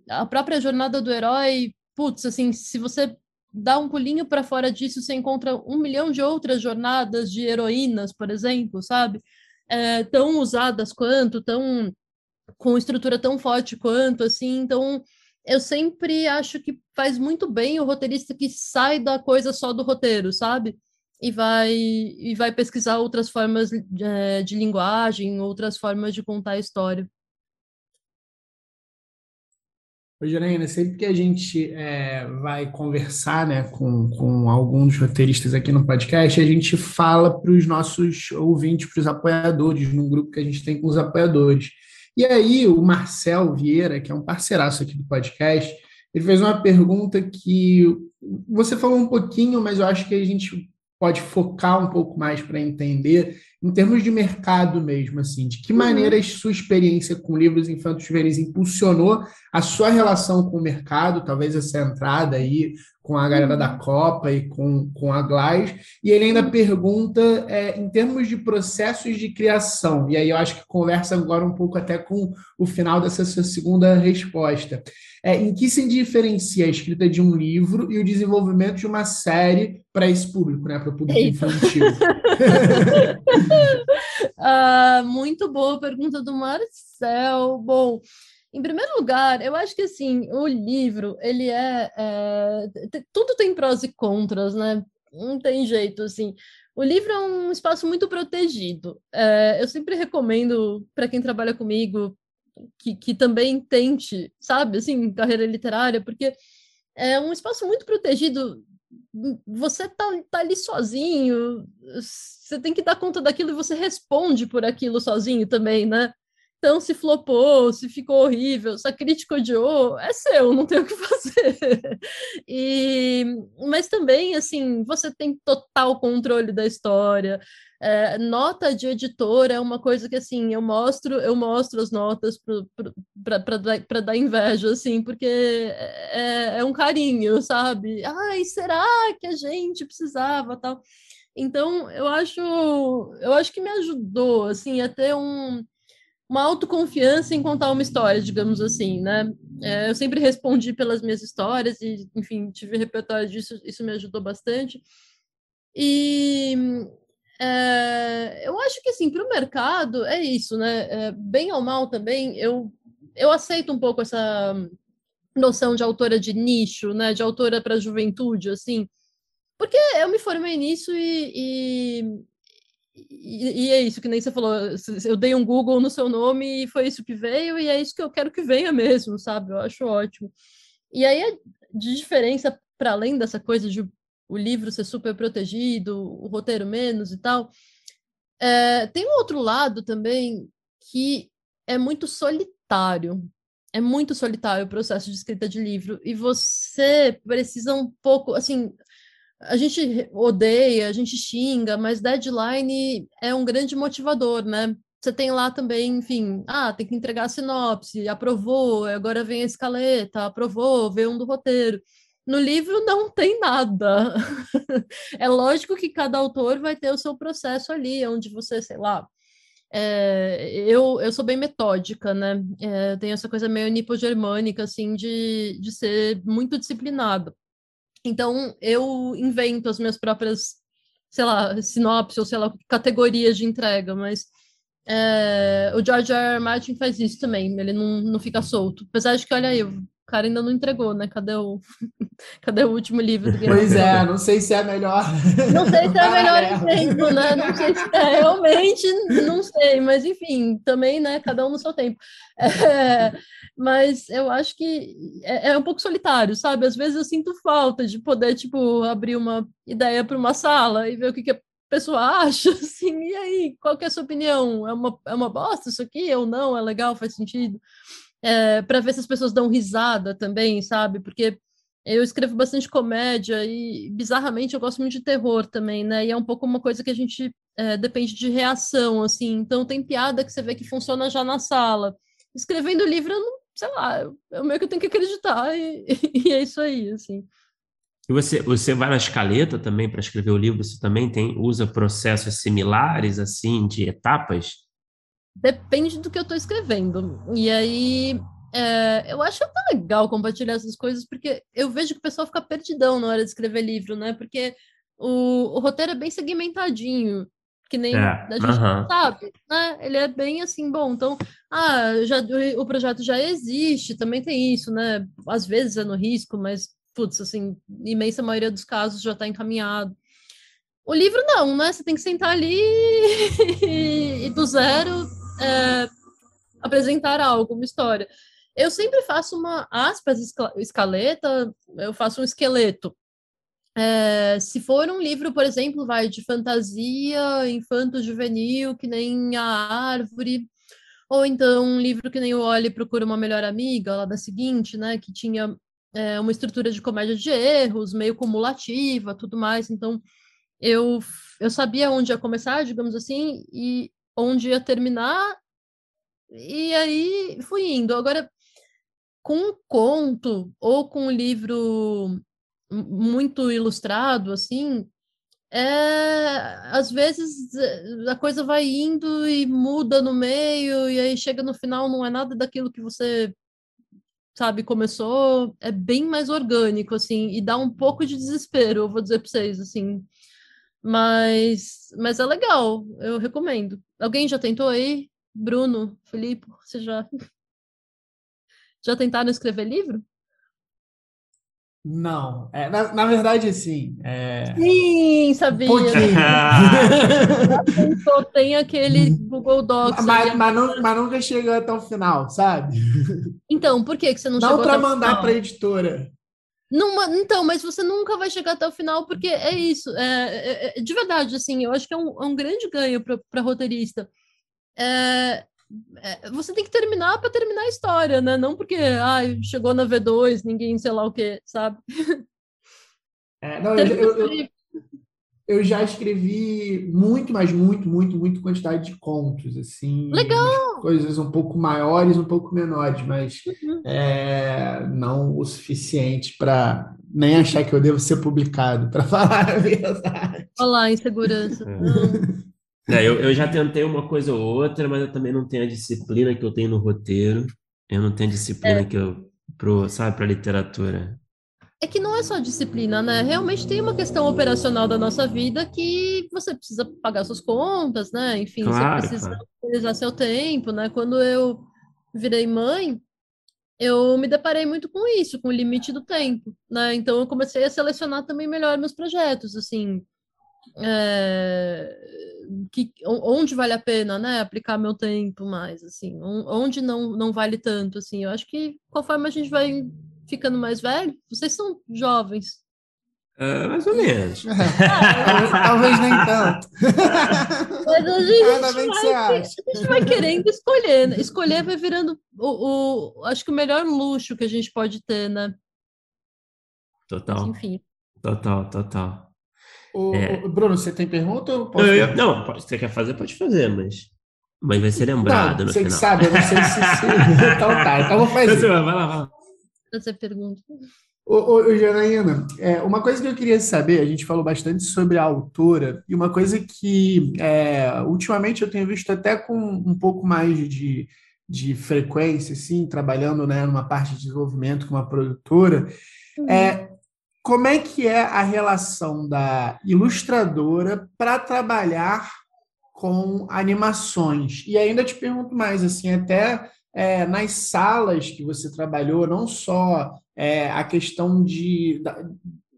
a própria jornada do herói, putz, assim, se você dá um pulinho para fora disso, você encontra um milhão de outras jornadas de heroínas, por exemplo, sabe? É, tão usadas quanto, tão com estrutura tão forte quanto, assim. Então, eu sempre acho que faz muito bem o roteirista que sai da coisa só do roteiro, sabe? E vai, e vai pesquisar outras formas de, eh, de linguagem, outras formas de contar a história. Oi, Janaína, sempre que a gente é, vai conversar né, com, com alguns roteiristas aqui no podcast, a gente fala para os nossos ouvintes, para os apoiadores, num grupo que a gente tem com os apoiadores. E aí, o Marcel Vieira, que é um parceiraço aqui do podcast, ele fez uma pergunta que você falou um pouquinho, mas eu acho que a gente pode focar um pouco mais para entender, em termos de mercado mesmo, assim, de que uhum. maneira a sua experiência com livros infantos juvenis impulsionou a sua relação com o mercado, talvez essa entrada aí com a galera da uhum. Copa e com, com a Glaz, e ele ainda uhum. pergunta é, em termos de processos de criação, e aí eu acho que conversa agora um pouco até com o final dessa sua segunda resposta. É, em que se diferencia a escrita de um livro e o desenvolvimento de uma série para esse público, né, para o público Eita. infantil? uh, muito boa pergunta do Marcel. Bom, em primeiro lugar, eu acho que assim o livro ele é, é tudo tem prós e contras, né? Não tem jeito assim. O livro é um espaço muito protegido. É, eu sempre recomendo para quem trabalha comigo que, que também tente, sabe, assim, carreira literária, porque é um espaço muito protegido. Você tá, tá ali sozinho, você tem que dar conta daquilo e você responde por aquilo sozinho também, né? Então, se flopou, se ficou horrível, se a crítica odiou, é seu, não tem o que fazer. E, mas também, assim, você tem total controle da história. É, nota de editor é uma coisa que assim eu mostro eu mostro as notas para dar inveja assim porque é, é, um carinho sabe ai será que a gente precisava tal então eu acho eu acho que me ajudou assim a ter um uma autoconfiança em contar uma história, digamos assim, né? É, eu sempre respondi pelas minhas histórias e, enfim, tive repertório disso, isso me ajudou bastante. E é, eu acho que, assim, para o mercado é isso, né? É, bem ou mal também, eu, eu aceito um pouco essa noção de autora de nicho, né? De autora para a juventude, assim, porque eu me formei nisso e, e e, e, é isso que nem você falou. Eu dei um Google no seu nome e foi isso que veio, e é isso que eu quero que venha mesmo, sabe? Eu acho ótimo. E aí, de diferença, para além dessa coisa de o livro ser super protegido, o roteiro menos e tal, é, tem um outro lado também que é muito solitário. É muito solitário o processo de escrita de livro, e você precisa um pouco, assim, a gente odeia, a gente xinga, mas deadline é um grande motivador, né? Você tem lá também, enfim, ah, tem que entregar a sinopse, aprovou, agora vem a escaleta, aprovou, vê um do roteiro. No livro não tem nada. é lógico que cada autor vai ter o seu processo ali, onde você, sei lá, é, eu, eu sou bem metódica, né? É, tenho essa coisa meio nipo-germânica, assim, de, de ser muito disciplinada. Então, eu invento as minhas próprias, sei lá, sinopse ou sei lá, categorias de entrega, mas é, o George R. R. Martin faz isso também, ele não, não fica solto. Apesar de que, olha aí, cara ainda não entregou, né? Cadê o, Cadê o último livro? Do pois é, não sei se é melhor. Não sei se é melhor exemplo, né? Não sei se é, realmente, não sei, mas enfim, também, né? Cada um no seu tempo. É, mas eu acho que é, é, um pouco solitário, sabe? Às vezes eu sinto falta de poder, tipo, abrir uma ideia para uma sala e ver o que, que a pessoa acha, assim, e aí, qual que é a sua opinião? É uma, é uma bosta isso aqui ou não? É legal, faz sentido? É, para ver se as pessoas dão risada também, sabe? Porque eu escrevo bastante comédia e, bizarramente, eu gosto muito de terror também, né? E é um pouco uma coisa que a gente é, depende de reação, assim. Então, tem piada que você vê que funciona já na sala. Escrevendo livro, eu não, sei lá, eu, eu meio que tenho que acreditar e, e, é isso aí, assim. E você, você vai na escaleta também para escrever o livro? Você também tem usa processos similares, assim, de etapas? Depende do que eu estou escrevendo. E aí, é, eu acho tão legal compartilhar essas coisas, porque eu vejo que o pessoal fica perdidão na hora de escrever livro, né? Porque o, o roteiro é bem segmentadinho, que nem é, a gente uh -huh. sabe, né? Ele é bem assim, bom, então, ah, já, o, projeto já existe, também tem isso, né? Às vezes é no risco, mas, putz, assim, imensa maioria dos casos já está encaminhado. O livro não, né? Você tem que sentar ali e do zero é, apresentar algo, uma história. Eu sempre faço uma aspas escaleta, eu faço um esqueleto. É, se for um livro, por exemplo, vai de fantasia, infanto-juvenil, que nem a árvore, ou então um livro que nem o Oli procura uma melhor amiga, lá da seguinte, né, que tinha é, uma estrutura de comédia de erros, meio cumulativa, tudo mais. Então, eu, eu sabia onde ia começar, digamos assim, e onde ia terminar, e aí fui indo. Agora, com um conto ou com um livro muito ilustrado, assim, é, às vezes a coisa vai indo e muda no meio, e aí chega no final, não é nada daquilo que você sabe, começou, é bem mais orgânico, assim, e dá um pouco de desespero, eu vou dizer para vocês, assim. Mas, mas é legal, eu recomendo. Alguém já tentou aí? Bruno, Felipe, você já já tentaram escrever livro? Não, é, na, na verdade, sim. É... Sim, sabia. Um pouquinho. tem aquele Google Docs. Mas, mas, não, mas nunca chegou até o final, sabe? Então, por que, que você não, não chegou? Não para mandar para a editora. Não, então, mas você nunca vai chegar até o final, porque é isso. É, é, é de verdade, assim, eu acho que é um, é um grande ganho para roteirista. É, é, você tem que terminar para terminar a história, né? Não porque ah, chegou na V2, ninguém sei lá o que, sabe? É, não, eu, eu, eu, eu, já escrevi muito, mas muito, muito, muito quantidade de contos, assim. Legal! Coisas um pouco maiores, um pouco menores, mas uhum. é, não o suficiente para nem achar que eu devo ser publicado, para falar a verdade. Olá, insegurança. É, eu, eu já tentei uma coisa ou outra, mas eu também não tenho a disciplina que eu tenho no roteiro. Eu não tenho a disciplina é. que eu, pro, sabe, para literatura. É que não é só disciplina, né? Realmente tem uma questão operacional da nossa vida que você precisa pagar suas contas, né? Enfim, claro, você precisa utilizar seu tempo, né? Quando eu virei mãe, eu me deparei muito com isso, com o limite do tempo, né? Então eu comecei a selecionar também melhor meus projetos, assim, é, que, onde vale a pena, né, aplicar meu tempo mais, assim, onde não, não vale tanto, assim, eu acho que conforme a gente vai ficando mais velho, vocês são jovens. Uh, mais ou menos. talvez, nem tanto. Mas a gente, vai, a gente vai querendo escolher, né? Escolher vai virando o, o, acho que o melhor luxo que a gente pode ter, né? Total. Mas, enfim. Total, total. O, é. Bruno, você tem pergunta? Eu posso... eu, não, você quer fazer, pode fazer, mas, mas vai ser lembrado não, no você final. Você sabe, eu não sei se... se... então tá, então vou fazer. Vai lá, vai lá. Você pergunta. Ô, ô, Janaína, é, uma coisa que eu queria saber, a gente falou bastante sobre a autora, e uma coisa que é, ultimamente eu tenho visto até com um pouco mais de, de frequência, assim, trabalhando né, numa parte de desenvolvimento com uma produtora, uhum. é como é que é a relação da ilustradora para trabalhar com animações? E ainda te pergunto mais, assim, até é, nas salas que você trabalhou, não só é, a questão de, da,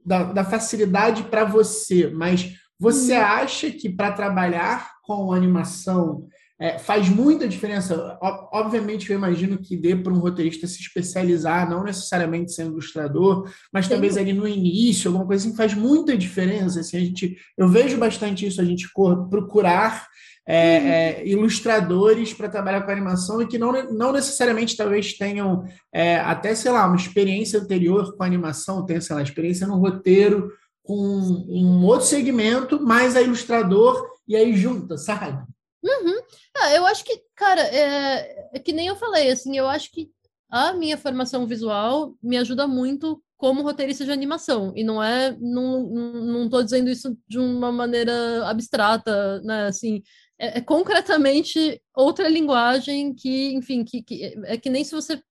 da, da facilidade para você, mas você uhum. acha que para trabalhar com animação é, faz muita diferença. Obviamente, eu imagino que dê para um roteirista se especializar, não necessariamente ser ilustrador, mas Sim. talvez ali no início, alguma coisa assim, faz muita diferença. Assim, a gente, eu vejo bastante isso, a gente procurar é, uhum. é, ilustradores para trabalhar com animação e que não, não necessariamente talvez tenham é, até, sei lá, uma experiência anterior com animação, tenham, sei lá, experiência no roteiro com um outro segmento, mais a ilustrador, e aí junta, sabe? Uhum. Ah, eu acho que, cara, é, é que nem eu falei, assim, eu acho que a minha formação visual me ajuda muito como roteirista de animação. E não é, não, não tô dizendo isso de uma maneira abstrata, né? Assim, é, é concretamente outra linguagem que, enfim, que, que é que nem se você.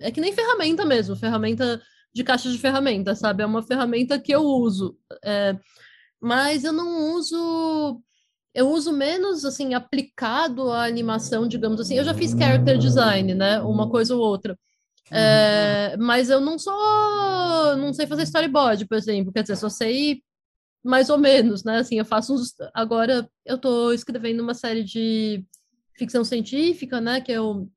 É que nem ferramenta mesmo, ferramenta de caixa de ferramenta, sabe? É uma ferramenta que eu uso. É, mas eu não uso eu uso menos assim aplicado à animação, digamos assim. Eu já fiz character design, né? Uma coisa ou outra. É, mas eu não sou, não sei fazer storyboard, por exemplo. Quer dizer, só sei mais ou menos, né? Assim, eu faço uns. Agora eu estou escrevendo uma série de ficção científica, né? Que eu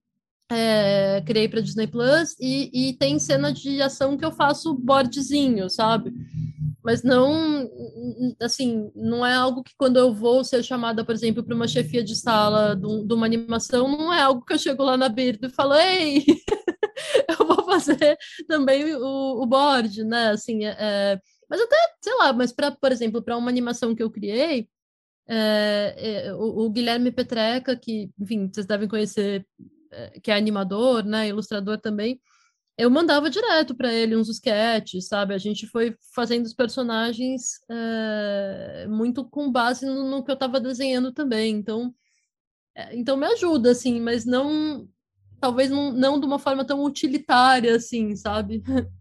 é, criei para Disney Plus e, e tem cena de ação que eu faço boardzinho, sabe? mas não, assim, não é algo que quando eu vou ser chamada, por exemplo, para uma chefia de sala de, uma animação, não é algo que eu chego lá na Birdo e falo, ei, eu vou fazer fazer também o, o board, né? Assim, é, é mas até, sei lá, mas para, por exemplo, para uma animação que eu criei, é, é, o, o, Guilherme Petreca, que, enfim, vocês devem conhecer, é, que é animador, né, ilustrador também, eu mandava direto para ele uns sketches, sabe? A gente foi fazendo os personagens muito com base no, no que eu estava desenhando também. Então, então me ajuda, assim, mas não, talvez não, não de uma forma tão utilitária, assim, sabe?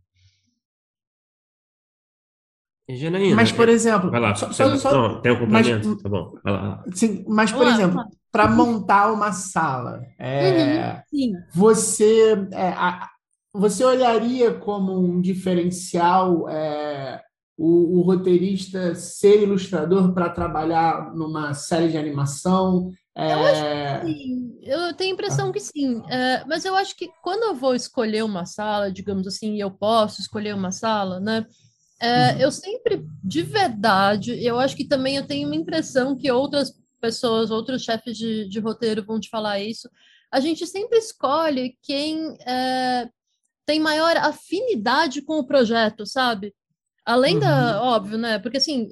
Janaína, mas, por exemplo. Vai lá, só, só, só, não, tem um complemento? Mas, tá bom, vai lá. Sim, mas, por exemplo, para montar uma sala, é, uhum, você, é, a, você olharia como um diferencial é, o, o, roteirista ser ilustrador para trabalhar numa série de animação? É... Eu acho que sim. Eu tenho a impressão que sim. É, mas eu acho que quando eu vou escolher uma sala, digamos assim, e eu posso escolher uma sala, né? É, uhum. Eu sempre, de verdade, eu acho que também eu tenho uma impressão que outras pessoas, outros chefes de, de roteiro vão te falar isso. A gente sempre escolhe quem é, tem maior afinidade com o projeto, sabe? Além uhum. da, óbvio, né? Porque assim,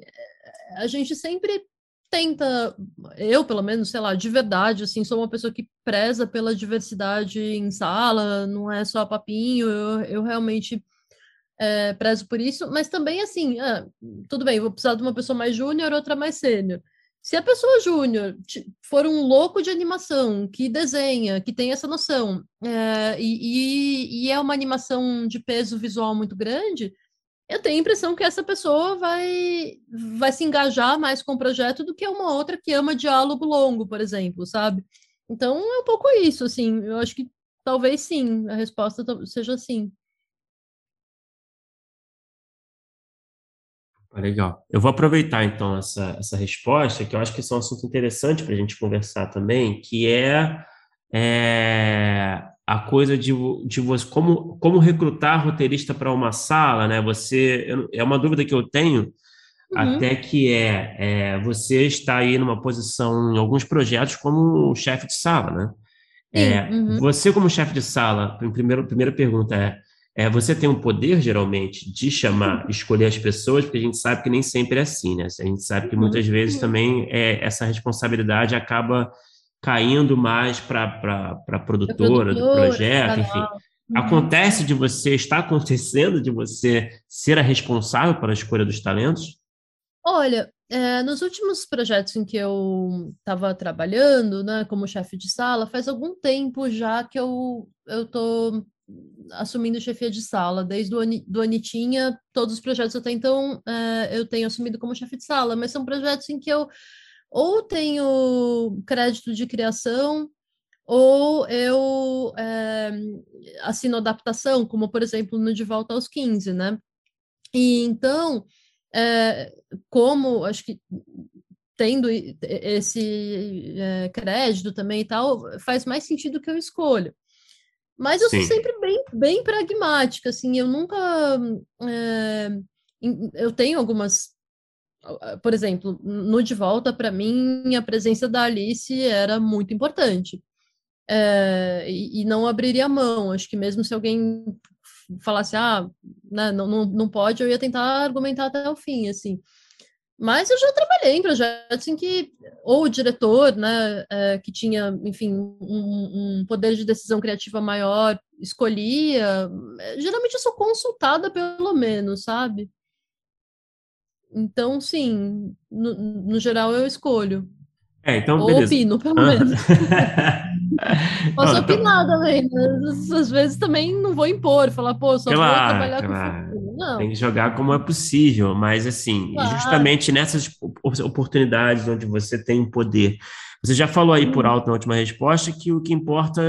a gente sempre tenta, eu pelo menos, sei lá, de verdade, assim, sou uma pessoa que preza pela diversidade em sala, não é só papinho, eu, eu realmente é, prezo por isso, mas também assim, ah, tudo bem, vou precisar de uma pessoa mais júnior, outra mais sênior. Se a pessoa júnior for um louco de animação, que desenha, que tem essa noção, é, e, e, é uma animação de peso visual muito grande, eu tenho a impressão que essa pessoa vai, vai se engajar mais com o projeto do que uma outra que ama diálogo longo, por exemplo, sabe? Então é um pouco isso, assim, eu acho que talvez sim, a resposta seja sim. Legal. Eu vou aproveitar então essa, essa resposta, que eu acho que esse é um assunto interessante para a gente conversar também, que é, é a coisa de, de você como, como recrutar roteirista para uma sala, né? Você é uma dúvida que eu tenho, uhum. até que é, é, você está aí numa posição em alguns projetos como chefe de sala, né? É, uhum. Você como chefe de sala, primeiro, primeira pergunta é é, você tem o um poder, geralmente, de chamar, escolher as pessoas, porque a gente sabe que nem sempre é assim, né? A gente sabe que muitas vezes também é, essa responsabilidade acaba caindo mais para a produtora, do projeto, enfim. Uhum. Acontece de você, está acontecendo de você ser a responsável pela escolha dos talentos? Olha, é, nos últimos projetos em que eu estava trabalhando, né, como chefe de sala, faz algum tempo já que eu estou assumindo chefia de sala. Desde o do Anitinha, todos os projetos até então é, eu tenho assumido como chefe de sala, mas são projetos em que eu ou tenho crédito de criação ou eu é, assino adaptação, como por exemplo no De Volta aos 15, né? E então, é, como acho que tendo esse é, crédito também e tal, faz mais sentido que eu escolha. Mas eu Sim. sou sempre bem, bem pragmática, assim, eu nunca. É, eu tenho algumas. Por exemplo, no De Volta, para mim, a presença da Alice era muito importante. É, e, e, não abriria mão. Acho que mesmo se alguém falasse, ah, né, não, não, não pode, eu ia tentar argumentar até o fim, assim. Mas eu já trabalhei em projetos em que ou o diretor, né, é, que tinha, enfim, um, um, poder de decisão criativa maior, escolhia. Geralmente eu sou consultada, pelo menos, sabe? Então, sim, no, no geral eu escolho. É, então, ou beleza. opino, pelo menos. Posso não, opinar então... também, mas às vezes também não vou impor, falar, pô, só claro, vou trabalhar claro. com não. Tem que jogar como é possível, mas assim, claro. justamente nessas oportunidades onde você tem poder. Você já falou aí por hum. alto na última resposta que o que importa,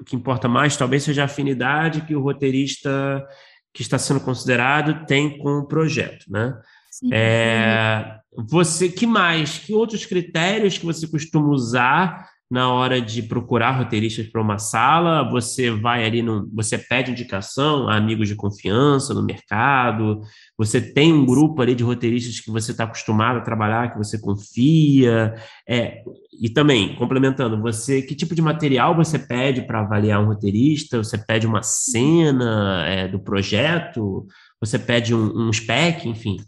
o que importa mais talvez seja a afinidade que o roteirista que está sendo considerado tem com o projeto, né? Sim, é, você, que mais? Que outros critérios que você costuma usar na hora de procurar roteiristas para uma sala? Você vai ali, no, você pede indicação a amigos de confiança no mercado? Você tem um grupo ali de roteiristas que você está acostumado a trabalhar, que você confia? É, e também, complementando, você que tipo de material você pede para avaliar um roteirista? Você pede uma cena é, do projeto? Você pede um, um spec, enfim?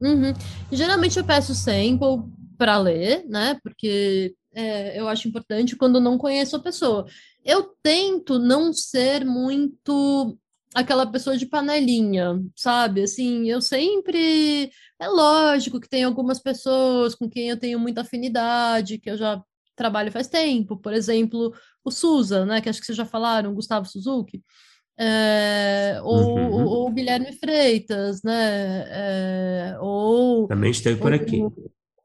Uhum. Geralmente eu peço sample para ler, né? Porque é, eu acho importante quando não conheço a pessoa. Eu tento não ser muito aquela pessoa de panelinha, sabe? Assim, eu sempre. É lógico que tem algumas pessoas com quem eu tenho muita afinidade, que eu já trabalho faz tempo. Por exemplo, o Suza, né? Que acho que vocês já falaram, Gustavo Suzuki. É, ou, uhum. ou, ou, Guilherme Freitas, né? É, ou também esteve por aqui.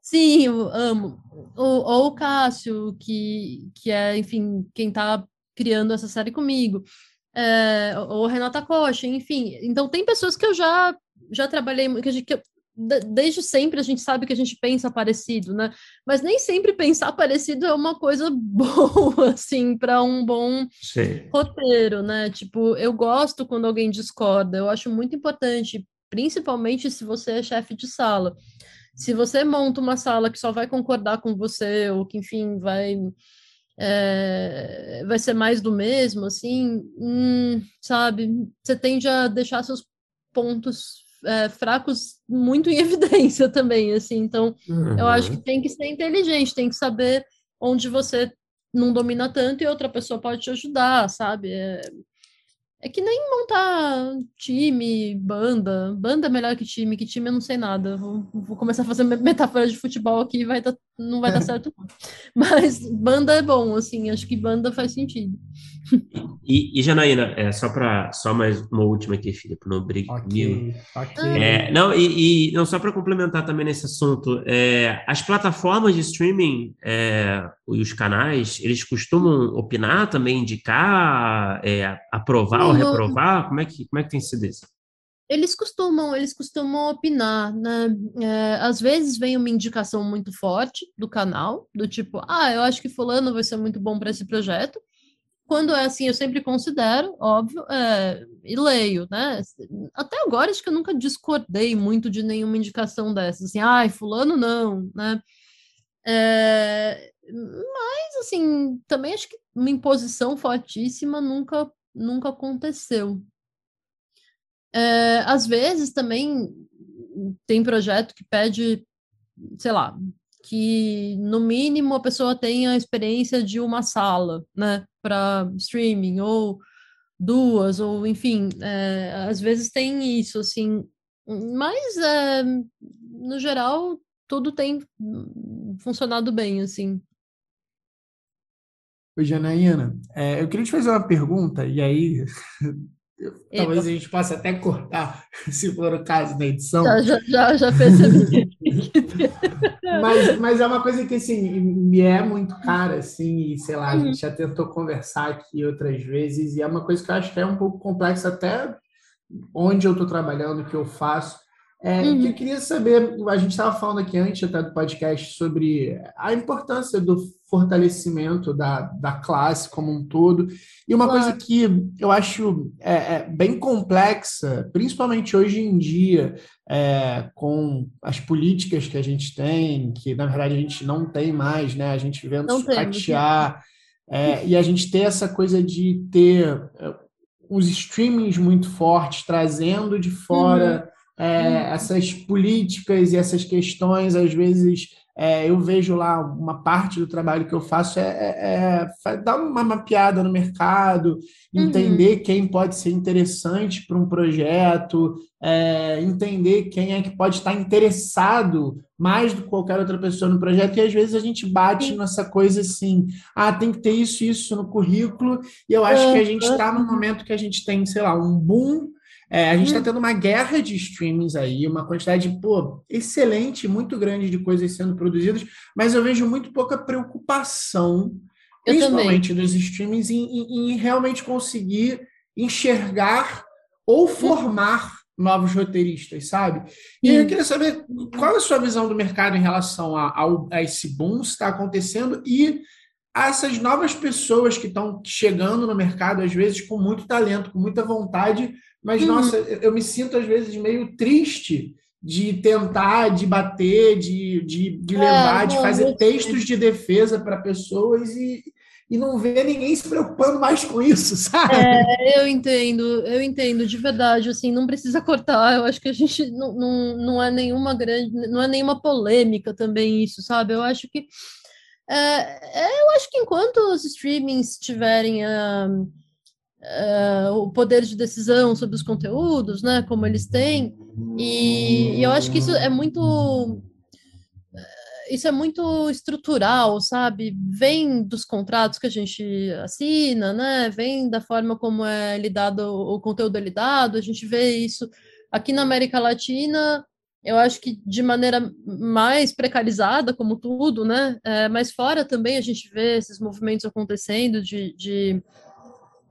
Sim, eu amo. Ou, ou o Cássio, que, que é, enfim, quem está criando essa série comigo. É, ou Renata Coxa, enfim. Então, tem pessoas que eu já, já trabalhei, que, a gente, que eu, desde sempre a gente sabe que a gente pensa parecido, né? Mas nem sempre pensar parecido é uma coisa boa, assim, para um bom Sim. roteiro, né? Tipo, eu gosto quando alguém discorda, eu acho muito importante, principalmente se você é chefe de sala. Se você monta uma sala que só vai concordar com você, ou que, enfim, vai. É, vai ser mais do mesmo, assim, hum, sabe? Você tende a deixar seus pontos é, fracos muito em evidência também, assim. Então, uhum. eu acho que tem que ser inteligente, tem que saber onde você não domina tanto e outra pessoa pode te ajudar, sabe? É, é que nem montar time, banda. Banda é melhor que time, que time eu não sei nada. Vou, vou começar a fazer metáfora de futebol aqui e vai dar, não vai dar certo. Mas banda é bom, assim, acho que banda faz sentido. E, e Janaína, é, só para só mais uma última aqui, Filipe, não brigue okay, okay. É, não, e, e, não só para complementar também nesse assunto, é, as plataformas de streaming é, e os canais, eles costumam opinar também, indicar, é, aprovar ou reprovar? Como é que como é que tem sido isso? Eles costumam, eles costumam opinar, né? É, às vezes vem uma indicação muito forte do canal, do tipo, ah, eu acho que fulano vai ser muito bom para esse projeto. Quando é assim, eu sempre considero, óbvio, é, e leio, né? Até agora, acho que eu nunca discordei muito de nenhuma indicação dessas, assim, ai, fulano não, né? É, mas, assim, também acho que uma imposição fortíssima nunca, nunca aconteceu. É, às vezes também tem projeto que pede, sei lá, que no mínimo a pessoa tenha a experiência de uma sala, né? Para streaming, ou duas, ou enfim, é, às vezes tem isso, assim, mas é, no geral tudo tem funcionado bem, assim. Oi, Janaína, é, eu queria te fazer uma pergunta, e aí talvez a gente possa até cortar, se for o caso da edição. Já, já, já, já percebi. mas, mas é uma coisa que, assim, me é muito cara, assim, e sei lá, a gente já tentou conversar aqui outras vezes, e é uma coisa que eu acho que é um pouco complexa até onde eu estou trabalhando, o que eu faço, é, uhum. que eu queria saber, a gente estava falando aqui antes até do podcast sobre a importância do fortalecimento da, da classe como um todo. E uma claro. coisa que eu acho é, é, bem complexa, principalmente hoje em dia, é, com as políticas que a gente tem, que na verdade a gente não tem mais, né? A gente vendo não sucatear, é, e a gente ter essa coisa de ter é, os streamings muito fortes, trazendo de fora. Uhum é, essas políticas e essas questões, às vezes, é, eu vejo lá uma parte do trabalho que eu faço é, é, é dar uma mapeada no mercado, uhum. entender uhum. quem pode ser interessante para um projeto, é, entender quem é que pode estar interessado mais do que qualquer outra pessoa no projeto, e às vezes a gente bate Sim. nessa coisa assim, ah, tem que ter isso isso no currículo, e eu acho que a gente está no momento que a gente tem, sei lá, um boom é, a gente está hum. tendo uma guerra de streamings aí, uma quantidade, pô, excelente, muito grande de coisas sendo produzidas, mas eu vejo muito pouca preocupação, eu principalmente também. dos streamings, em, em, em, realmente conseguir enxergar ou formar novos roteiristas, sabe? E eu queria saber qual é a sua visão do mercado em relação a, a, a esse boom que está acontecendo e a essas novas pessoas que estão chegando no mercado, às vezes com muito talento, com muita vontade, mas, uhum. nossa, eu me sinto às vezes meio triste de tentar, de bater, de, de, de é, levar, de fazer textos de defesa para pessoas e, e não ver ninguém se preocupando mais com isso, sabe? É, eu entendo, eu entendo, de verdade, assim, não precisa cortar, eu acho que a gente não, não, não é nenhuma grande, não é nenhuma polêmica também isso, sabe? Eu acho que é, eu acho que enquanto os streamings tiverem a uh, o poder de decisão sobre os conteúdos, né, como eles têm, e, e eu acho que isso é muito isso é muito estrutural, sabe? Vem dos contratos que a gente assina, né? Vem da forma como é lidado o conteúdo é lidado. A gente vê isso aqui na América Latina. Eu acho que de maneira mais precarizada, como tudo, né? É, mas fora também a gente vê esses movimentos acontecendo de, de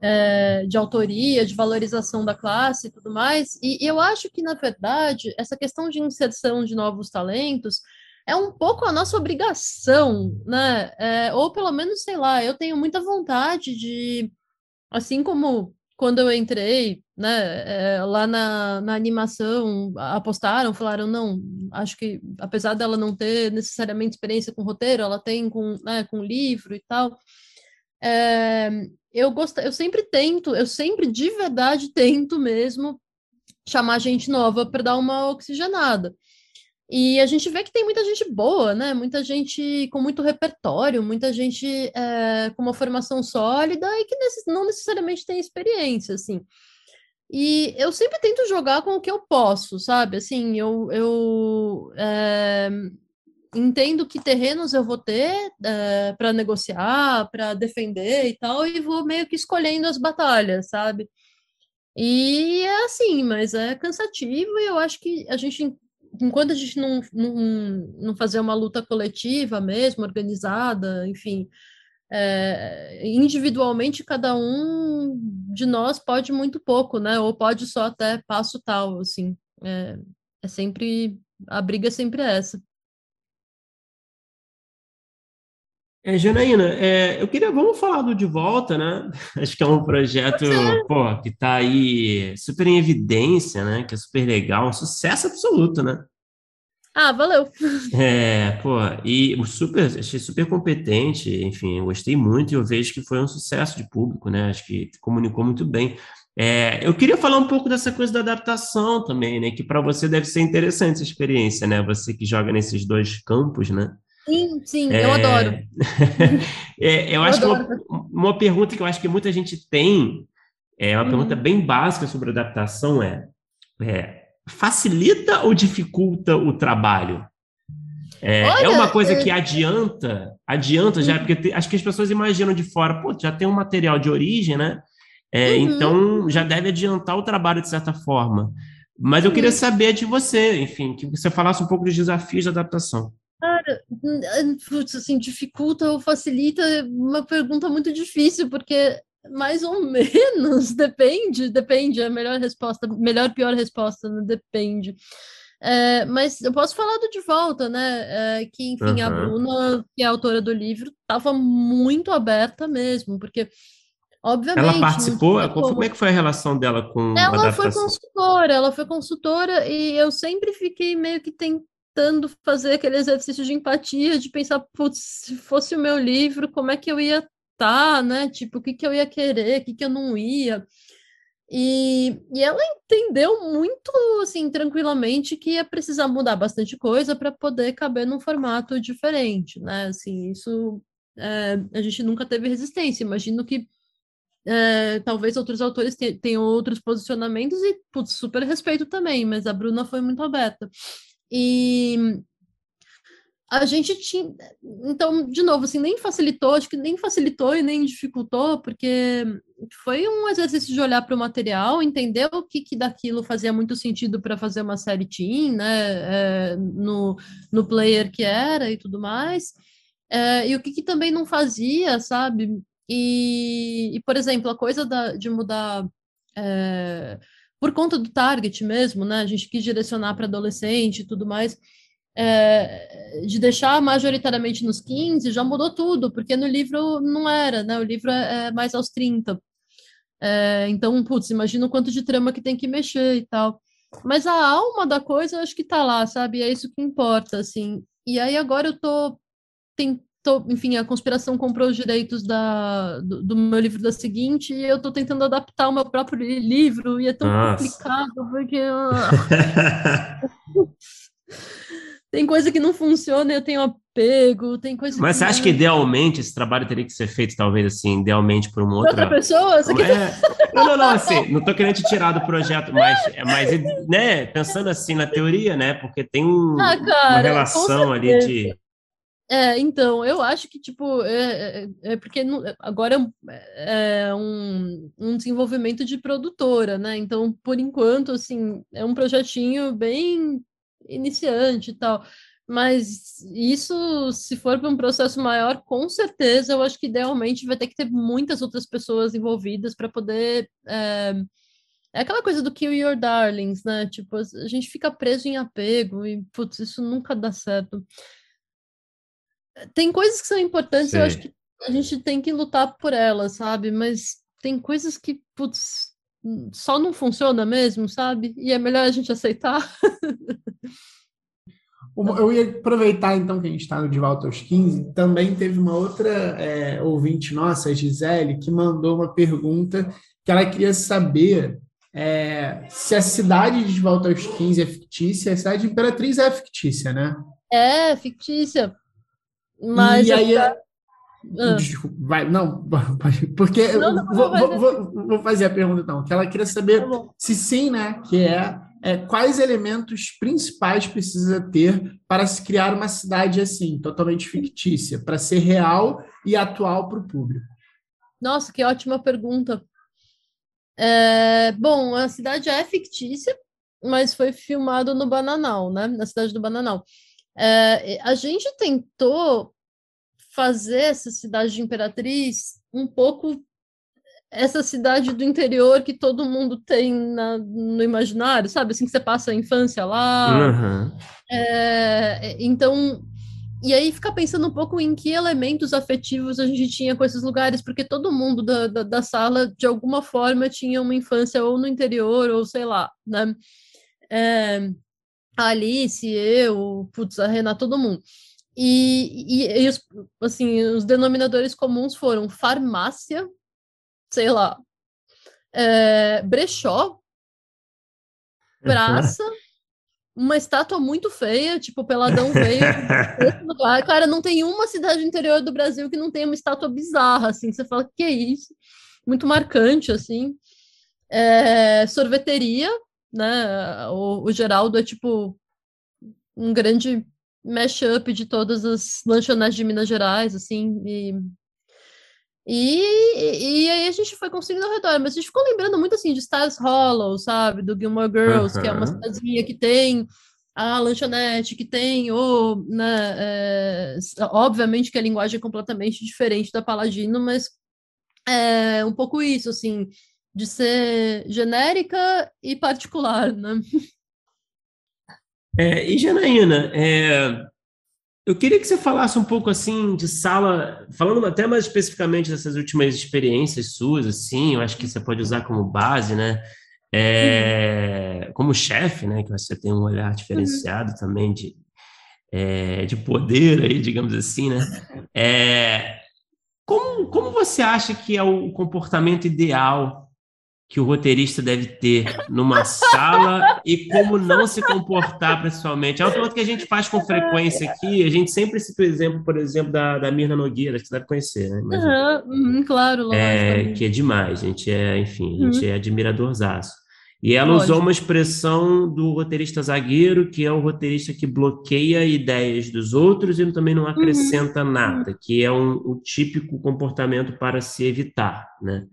é, de autoria, de valorização da classe e tudo mais. E, e eu acho que, na verdade, essa questão de inserção de novos talentos é um pouco a nossa obrigação, né? É, ou pelo menos, sei lá, eu tenho muita vontade de, assim como quando eu entrei, né, é, lá na, na animação, apostaram, falaram, não, acho que apesar dela não ter necessariamente experiência com roteiro, ela tem com, né, com livro e tal. É, eu eu sempre tento, eu sempre de verdade tento mesmo chamar gente nova para dar uma oxigenada. E a gente vê que tem muita gente boa, né? Muita gente com muito repertório, muita gente é, com uma formação sólida e que não necessariamente tem experiência, assim. E eu sempre tento jogar com o que eu posso, sabe? Assim, eu, eu é, entendo que terrenos eu vou ter é, para negociar, para defender e tal, e vou meio que escolhendo as batalhas, sabe? E é assim, mas é cansativo e eu acho que a gente, enquanto a gente não, não, não fazer uma luta coletiva mesmo, organizada, enfim, é, individualmente cada um de nós pode muito pouco, né? Ou pode só até passo tal, assim. É, é sempre, a briga é sempre essa. É, Janaína, é, eu queria, vamos falar do De Volta, né? Acho que é um projeto, pô, que está aí super em evidência, né? Que é super legal, um sucesso absoluto, né? Ah, valeu. É, pô, e super, achei super competente, enfim, gostei muito e eu vejo que foi um sucesso de público, né? Acho que comunicou muito bem. É, eu queria falar um pouco dessa coisa da adaptação também, né? Que para você deve ser interessante essa experiência, né? Você que joga nesses dois campos, né? Sim, sim, é... eu adoro. é, eu, eu acho adoro. que uma, uma, pergunta que eu acho que muita gente tem, é uma pergunta uhum. bem básica sobre adaptação é, é, facilita ou dificulta o trabalho? É, é Olha, é uma coisa que adianta, adianta já, uhum. porque te, acho que as pessoas imaginam de fora, pô, já tem um material de origem, né? É, uhum. Então já deve adiantar o trabalho de certa forma. Mas eu queria uhum. saber de você, enfim, que você falasse um pouco dos desafios de adaptação. Cara, assim, dificulta ou facilita é uma pergunta muito difícil, porque mais ou menos depende, depende, é a melhor resposta, melhor, pior resposta, né? depende. É, mas eu posso falar do De Volta, né? É, que, enfim, uhum. a Bruna, que é a autora do livro, estava muito aberta mesmo, porque, obviamente. Ela participou? Como é que foi a relação dela com ela a foi consultora, ela foi consultora, e eu sempre fiquei meio que tentando tentando fazer aquele exercício de empatia, de pensar, putz, se fosse o meu livro, como é que eu ia estar, tá, né? Tipo, o que, que eu ia querer, o que, que eu não ia. E, e ela entendeu muito, assim, tranquilamente que ia precisar mudar bastante coisa para poder caber num formato diferente, né? Assim, isso é, a gente nunca teve resistência. Imagino que é, talvez outros autores tenham outros posicionamentos e, putz, super respeito também, mas a Bruna foi muito aberta. E a gente tinha. Então, de novo, assim, nem facilitou, acho que nem facilitou e nem dificultou, porque foi um exercício de olhar para o material, entender o que, que daquilo fazia muito sentido para fazer uma série teen, né? É, no, no player que era e tudo mais. É, e o que, que também não fazia, sabe? E, e por exemplo, a coisa da, de mudar. É, por conta do target mesmo, né? A gente quis direcionar para adolescente e tudo mais. É, de deixar majoritariamente nos 15 já mudou tudo, porque no livro não era, né? O livro é, é mais aos 30. É, então, putz, imagina o quanto de trama que tem que mexer e tal. Mas a alma da coisa, eu acho que tá lá, sabe? É isso que importa, assim. E aí agora eu tô, tem, tô enfim, a conspiração comprou os direitos da, do, do, meu livro da seguinte e eu tô tentando adaptar o meu próprio livro e é tão Nossa. complicado porque tem coisa que não funciona, eu tenho apego, tem coisa Mas você acha que idealmente esse trabalho teria que ser feito, talvez, assim, idealmente por uma outra... outra pessoa? Você é... Não, não, não, assim, não tô querendo te tirar do projeto, mas, mas né, pensando assim na teoria, né, porque tem um, ah, cara, uma relação ali de... É, então, eu acho que, tipo, é, é, é porque agora é, é um, um desenvolvimento de produtora, né? Então, por enquanto, assim, é um projetinho bem iniciante e tal. Mas isso, se for para um processo maior, com certeza, eu acho que idealmente vai ter que ter muitas outras pessoas envolvidas para poder. É... é... aquela coisa do Kill Your Darlings, né? Tipo, a gente fica preso em apego e, putz, isso nunca dá certo. Tem coisas que são importantes, Sim. eu acho que a gente tem que lutar por elas, sabe? Mas tem coisas que, putz, só não funciona mesmo, sabe? E é melhor a gente aceitar. Eu ia aproveitar então que a gente está no De Volta aos 15. Também teve uma outra é, ouvinte nossa, a Gisele, que mandou uma pergunta que ela queria saber é, se a cidade de De Volta aos 15 é fictícia. A cidade de Imperatriz é fictícia, né? É, fictícia. Mas. E aí, ah. Desculpa, vai, não, porque não, não, vou, vou, vou, vou, fazer a pergunta então, que ela queria saber tá se sim, né, que é, é, quais elementos principais precisa ter para se criar uma cidade assim, totalmente fictícia, para ser real e atual para o público. Nossa, que ótima pergunta. É, bom, a cidade é fictícia, mas foi filmado no Bananal, né, na cidade do Bananal. É, a gente tentou fazer essa cidade de Imperatriz um pouco essa cidade do interior que todo mundo tem na, no imaginário, sabe? Assim que você passa a infância lá. Uhum. É, então, e aí ficar pensando um pouco em que elementos afetivos a gente tinha com esses lugares, porque todo mundo da, da, da sala, de alguma forma, tinha uma infância ou no interior, ou sei lá, né? É, a Alice, eu, putz, a Renata, todo mundo. E, e, e os, assim, os denominadores comuns foram farmácia, sei lá, é, brechó, praça, uma estátua muito feia, tipo, Peladão veio. Cara, não tem uma cidade interior do Brasil que não tenha uma estátua bizarra, assim, você fala, que é isso? Muito marcante, assim. É, sorveteria, né? O, o Geraldo é tipo um grande mashup de todas as lanchonetes de Minas Gerais, assim, e, e, e aí a gente foi conseguindo ao redor, mas a gente ficou lembrando muito, assim, de Stars Hollow, sabe, do Gilmore Girls, que é uma cidadezinha que tem a lanchonete, que tem o, né, é, obviamente que a linguagem é completamente diferente da Paladino, mas é um pouco isso, assim, de ser genérica e particular, né? É, e Janaína, é, eu queria que você falasse um pouco assim de sala, falando até mais especificamente dessas últimas experiências suas, assim, eu acho que você pode usar como base, né? É, uhum. Como chefe, né? Que você tem um olhar diferenciado uhum. também de, é, de poder aí, digamos assim, né? É, como, como você acha que é o comportamento ideal que o roteirista deve ter numa sala e como não se comportar pessoalmente. É uma pergunta que a gente faz com frequência aqui. A gente sempre cita o exemplo, por exemplo, da, da Mirna Nogueira, que você deve conhecer, né? uhum, claro, lógico. É, que é demais. A gente é, enfim, a gente uhum. é admiradorzaço. E ela lógico. usou uma expressão do roteirista zagueiro, que é o roteirista que bloqueia ideias dos outros e também não acrescenta uhum. nada, que é um, o típico comportamento para se evitar, né?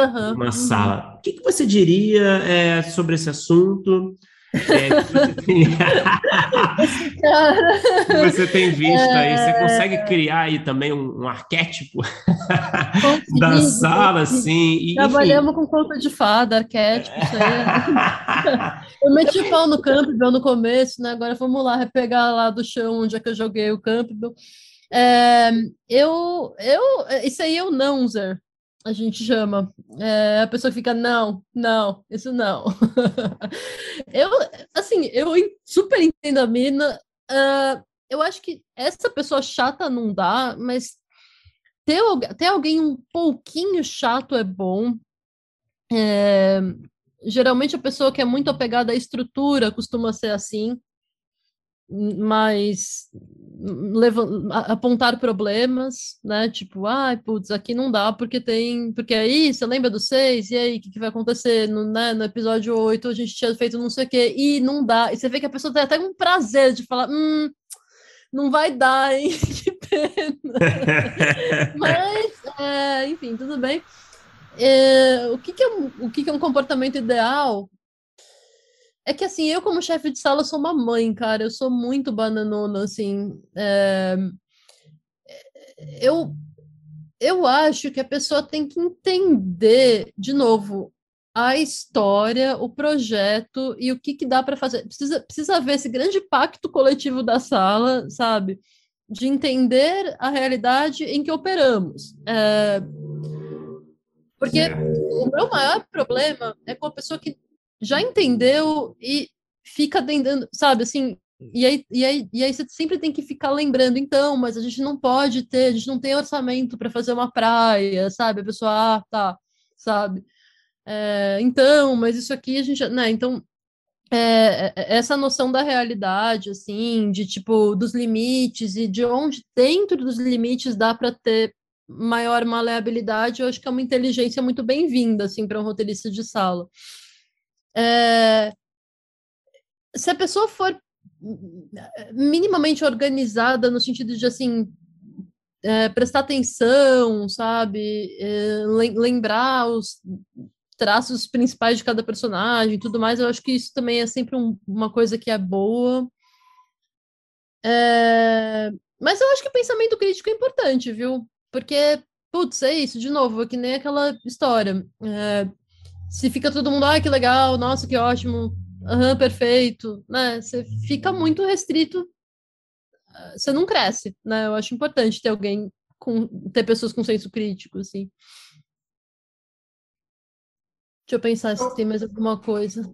Uhum, uma sala. O que, que você diria é, sobre esse assunto? É, você, tem... você tem visto aí, você consegue criar aí também um, um arquétipo da sala, assim. E, Trabalhamos enfim. com conta de fada, arquétipo, isso aí. eu meti pau no Campbell no começo, né? Agora vamos lá, repegar lá do chão onde é que eu joguei o Campbell. É, eu, eu, isso aí é o Nonzer, a gente chama. É, a pessoa fica, não, não, isso não. eu, assim, eu super entendo a mina. Uh, eu acho que essa pessoa chata não dá, mas ter, ter alguém um pouquinho chato é bom. É, geralmente a pessoa que é muito apegada à estrutura costuma ser assim mas apontar problemas, né? Tipo, ai, putz, aqui não dá porque tem. Porque aí, você lembra do 6? E aí, o que, que, vai acontecer? No, né, no episódio 8, a gente tinha feito não sei o quê, e não dá. E você vê que a pessoa tem até um prazer de falar, hum, não vai dar, hein? que pena. Mas, é, enfim, tudo bem. É, o que, que, é, o que, que é um comportamento ideal? É que assim, eu como chefe de sala sou uma mãe, cara. Eu sou muito bananona, assim. É... Eu, eu acho que a pessoa tem que entender, de novo, a história, o projeto e o que, que dá para fazer. Precisa, precisa ver esse grande pacto coletivo da sala, sabe? De entender a realidade em que operamos. É... Porque o meu maior problema é com a pessoa que já entendeu e fica tentando, sabe, assim, e aí, e, aí, e aí você sempre tem que ficar lembrando, então, mas a gente não pode ter, a gente não tem orçamento para fazer uma praia, sabe? A pessoa, ah, tá, sabe? É, então, mas isso aqui a gente, né? Então, é, essa noção da realidade, assim, de tipo, dos limites e de onde dentro dos limites dá para ter maior maleabilidade, eu acho que é uma inteligência muito bem-vinda, assim, para um roteirista de sala. É, se a pessoa for minimamente organizada no sentido de assim é, prestar atenção, sabe, é, lembrar os traços principais de cada personagem, tudo mais, eu acho que isso também é sempre um, uma coisa que é boa. É, mas eu acho que pensamento crítico é importante, viu? Porque, putz, é isso, de novo, é que nem aquela história. Se fica todo mundo, ai, que legal, nossa, que ótimo, aham, perfeito, né? Você fica muito restrito, ah, você não cresce, né? Eu acho importante ter alguém com ter pessoas com senso crítico, assim. Deixa eu pensar se tem mais alguma coisa.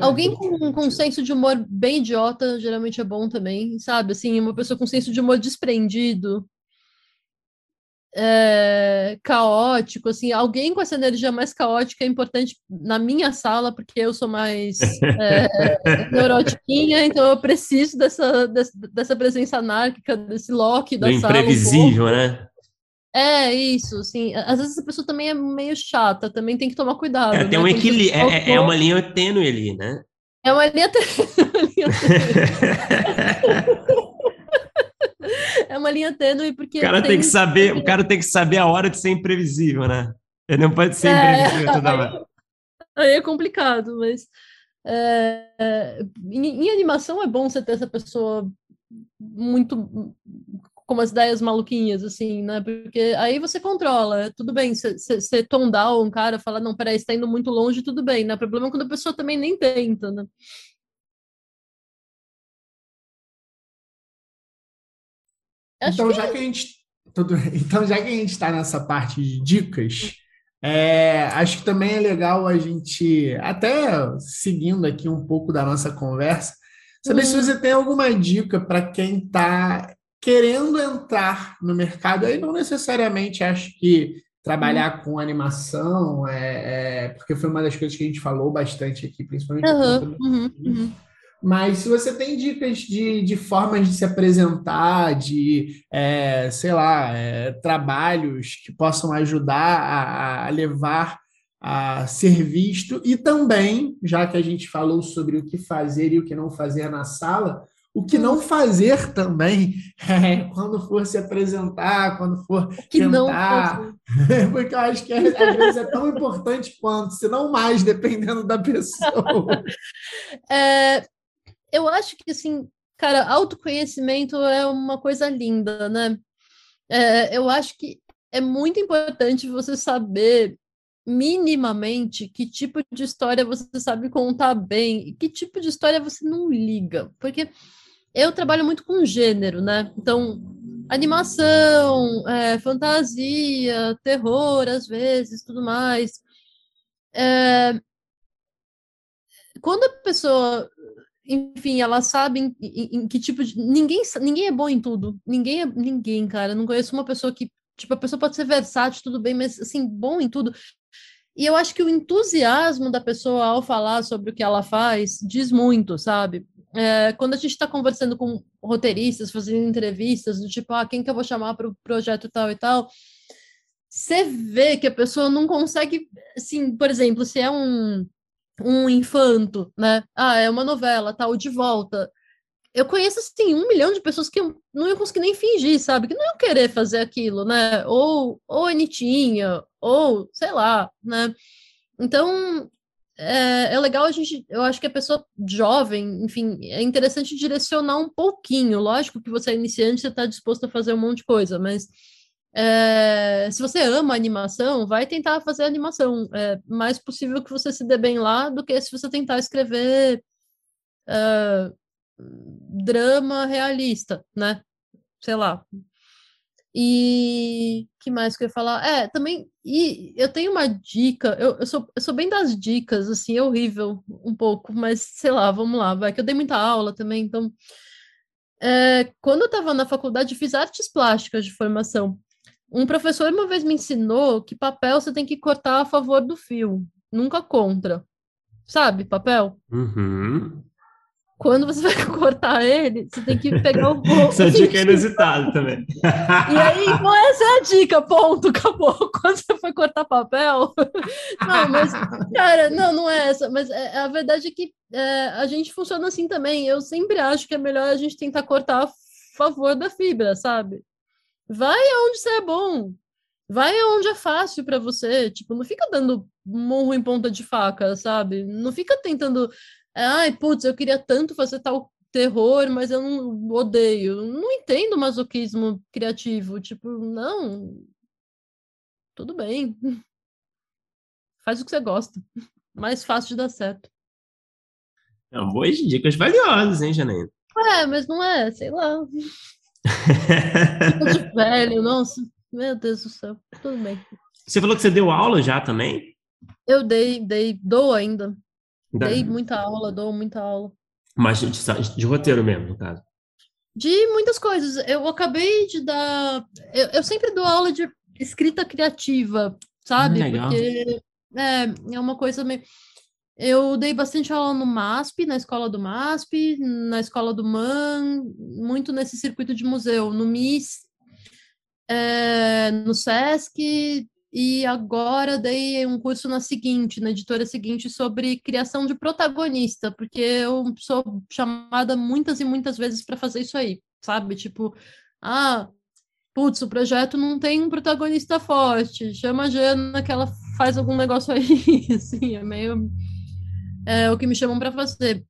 Alguém com, com senso de humor bem idiota geralmente é bom também, sabe? Assim, uma pessoa com senso de humor desprendido, é, caótico, assim, alguém com essa energia mais caótica é importante na minha sala, porque eu sou mais é, neurotiquinha, então eu preciso dessa, dessa, presença anárquica, desse Loki da Do sala. Imprevisível, um né? É, isso, assim, às vezes a pessoa também é meio chata, também tem que tomar cuidado. É, tem né? um equilíbrio, é, é, uma linha tênue ali, né? É uma linha tênue. é uma linha tênue porque. O cara tem, tem que saber, o cara tem que saber a hora de ser imprevisível, né? Ele não pode ser é, imprevisível toda hora. Aí é complicado, mas é, em, em, animação é bom você ter essa pessoa muito com umas ideias maluquinhas, assim, né? Porque aí você controla, tudo bem, você down um cara, fala, não, peraí, está indo muito longe, tudo bem, né? O problema é quando a pessoa também nem tenta, né? então, já que a gente. Tudo... Então, já que a gente está nessa parte de dicas, é, acho que também é legal a gente, até seguindo aqui um pouco da nossa conversa, saber uhum. se você tem alguma dica para quem está querendo entrar no mercado. Aí não necessariamente acho que trabalhar uhum. com animação, é, é, porque foi uma das coisas que a gente falou bastante aqui, principalmente. Uhum, uhum, uhum. Mas se você tem dicas de, de formas de se apresentar, de, é, sei lá, é, trabalhos que possam ajudar a, a levar a ser visto, e também, já que a gente falou sobre o que fazer e o que não fazer na sala, O que não fazer também é, quando for se apresentar, quando for que tentar. Porque eu acho que às vezes é tão importante quanto, se não mais, dependendo da pessoa. É, eu acho que, assim, cara, autoconhecimento é uma coisa linda, né? É, eu acho que é muito importante você saber minimamente que tipo de história você sabe contar bem e que tipo de história você não liga. Porque eu trabalho muito com gênero, né? Então, animação, é, fantasia, terror, às vezes, tudo mais. É... Quando a pessoa, enfim, ela sabe em, em, que tipo de. Ninguém, ninguém é bom em tudo. Ninguém é. Ninguém, cara. Não conheço uma pessoa que. Tipo, a pessoa pode ser versátil, tudo bem, mas assim, bom em tudo. E eu acho que o entusiasmo da pessoa ao falar sobre o que ela faz diz muito, sabe? é, quando a gente está conversando com roteiristas, fazendo entrevistas, do tipo, ah, quem que eu vou chamar para o projeto tal e tal, você vê que a pessoa não consegue, assim, por exemplo, se é um, um infanto, né? Ah, é uma novela, tal, de volta. Eu conheço, assim, um milhão de pessoas que não iam conseguir nem fingir, sabe? Que não iam querer fazer aquilo, né? Ou, ou Anitinha, ou, sei lá, né? Então, é, é, legal a gente, eu acho que a pessoa jovem, enfim, é interessante direcionar um pouquinho. Lógico que você é iniciante, você está disposto a fazer um monte de coisa, mas é, se você ama animação, vai tentar fazer animação. É mais possível que você se dê bem lá do que se você tentar escrever é, drama realista, né? Sei lá, e que mais que eu ia falar? É, também. E eu tenho uma dica, eu, eu, sou, eu sou bem das dicas, assim, é horrível um pouco, mas sei lá, vamos lá, vai, que eu dei muita aula também, então. É, quando eu estava na faculdade, fiz artes plásticas de formação. Um professor uma vez me ensinou que papel você tem que cortar a favor do fio, nunca contra. Sabe, papel? Uhum quando você vai cortar ele, você tem que pegar o rolo. Essa dica é inusitada também. E aí, essa é a dica, ponto, acabou. Quando você foi cortar papel. Não, mas, cara, não, não é essa. Mas é, a verdade é que é, a gente funciona assim também. Eu sempre acho que é melhor a gente tentar cortar a favor da fibra, sabe? Vai aonde você é bom. Vai aonde é fácil para você. Tipo, não fica dando morro em ponta de faca, sabe? Não fica tentando Ai, putz, eu queria tanto fazer tal terror, mas eu não odeio. Não entendo masoquismo criativo. Tipo, não. Tudo bem. Faz o que você gosta. Mais fácil de dar certo. Não, boas dicas valiosas, hein, Janaína? É, mas não é, sei lá. Velho, nossa. Meu Deus do céu. Tudo bem. Você falou que você deu aula já também? Eu dei, dei, dou ainda. Dei muita aula, dou muita aula. Mas de, de, roteiro mesmo, no caso? De muitas coisas. Eu acabei de dar. Eu, eu sempre dou aula de escrita criativa, sabe? Ah, Porque é, é uma coisa meio. Eu dei bastante aula no MASP, na escola do MASP, na escola do MAN, muito nesse circuito de museu, no MIS, é, no SESC, e agora dei um curso na seguinte, na editora seguinte, sobre criação de protagonista, porque eu sou chamada muitas e muitas vezes para fazer isso aí, sabe? Tipo, ah, putz, o projeto não tem um protagonista forte, chama a Jana que ela faz algum negócio aí, assim, é meio é o que me chamam para fazer.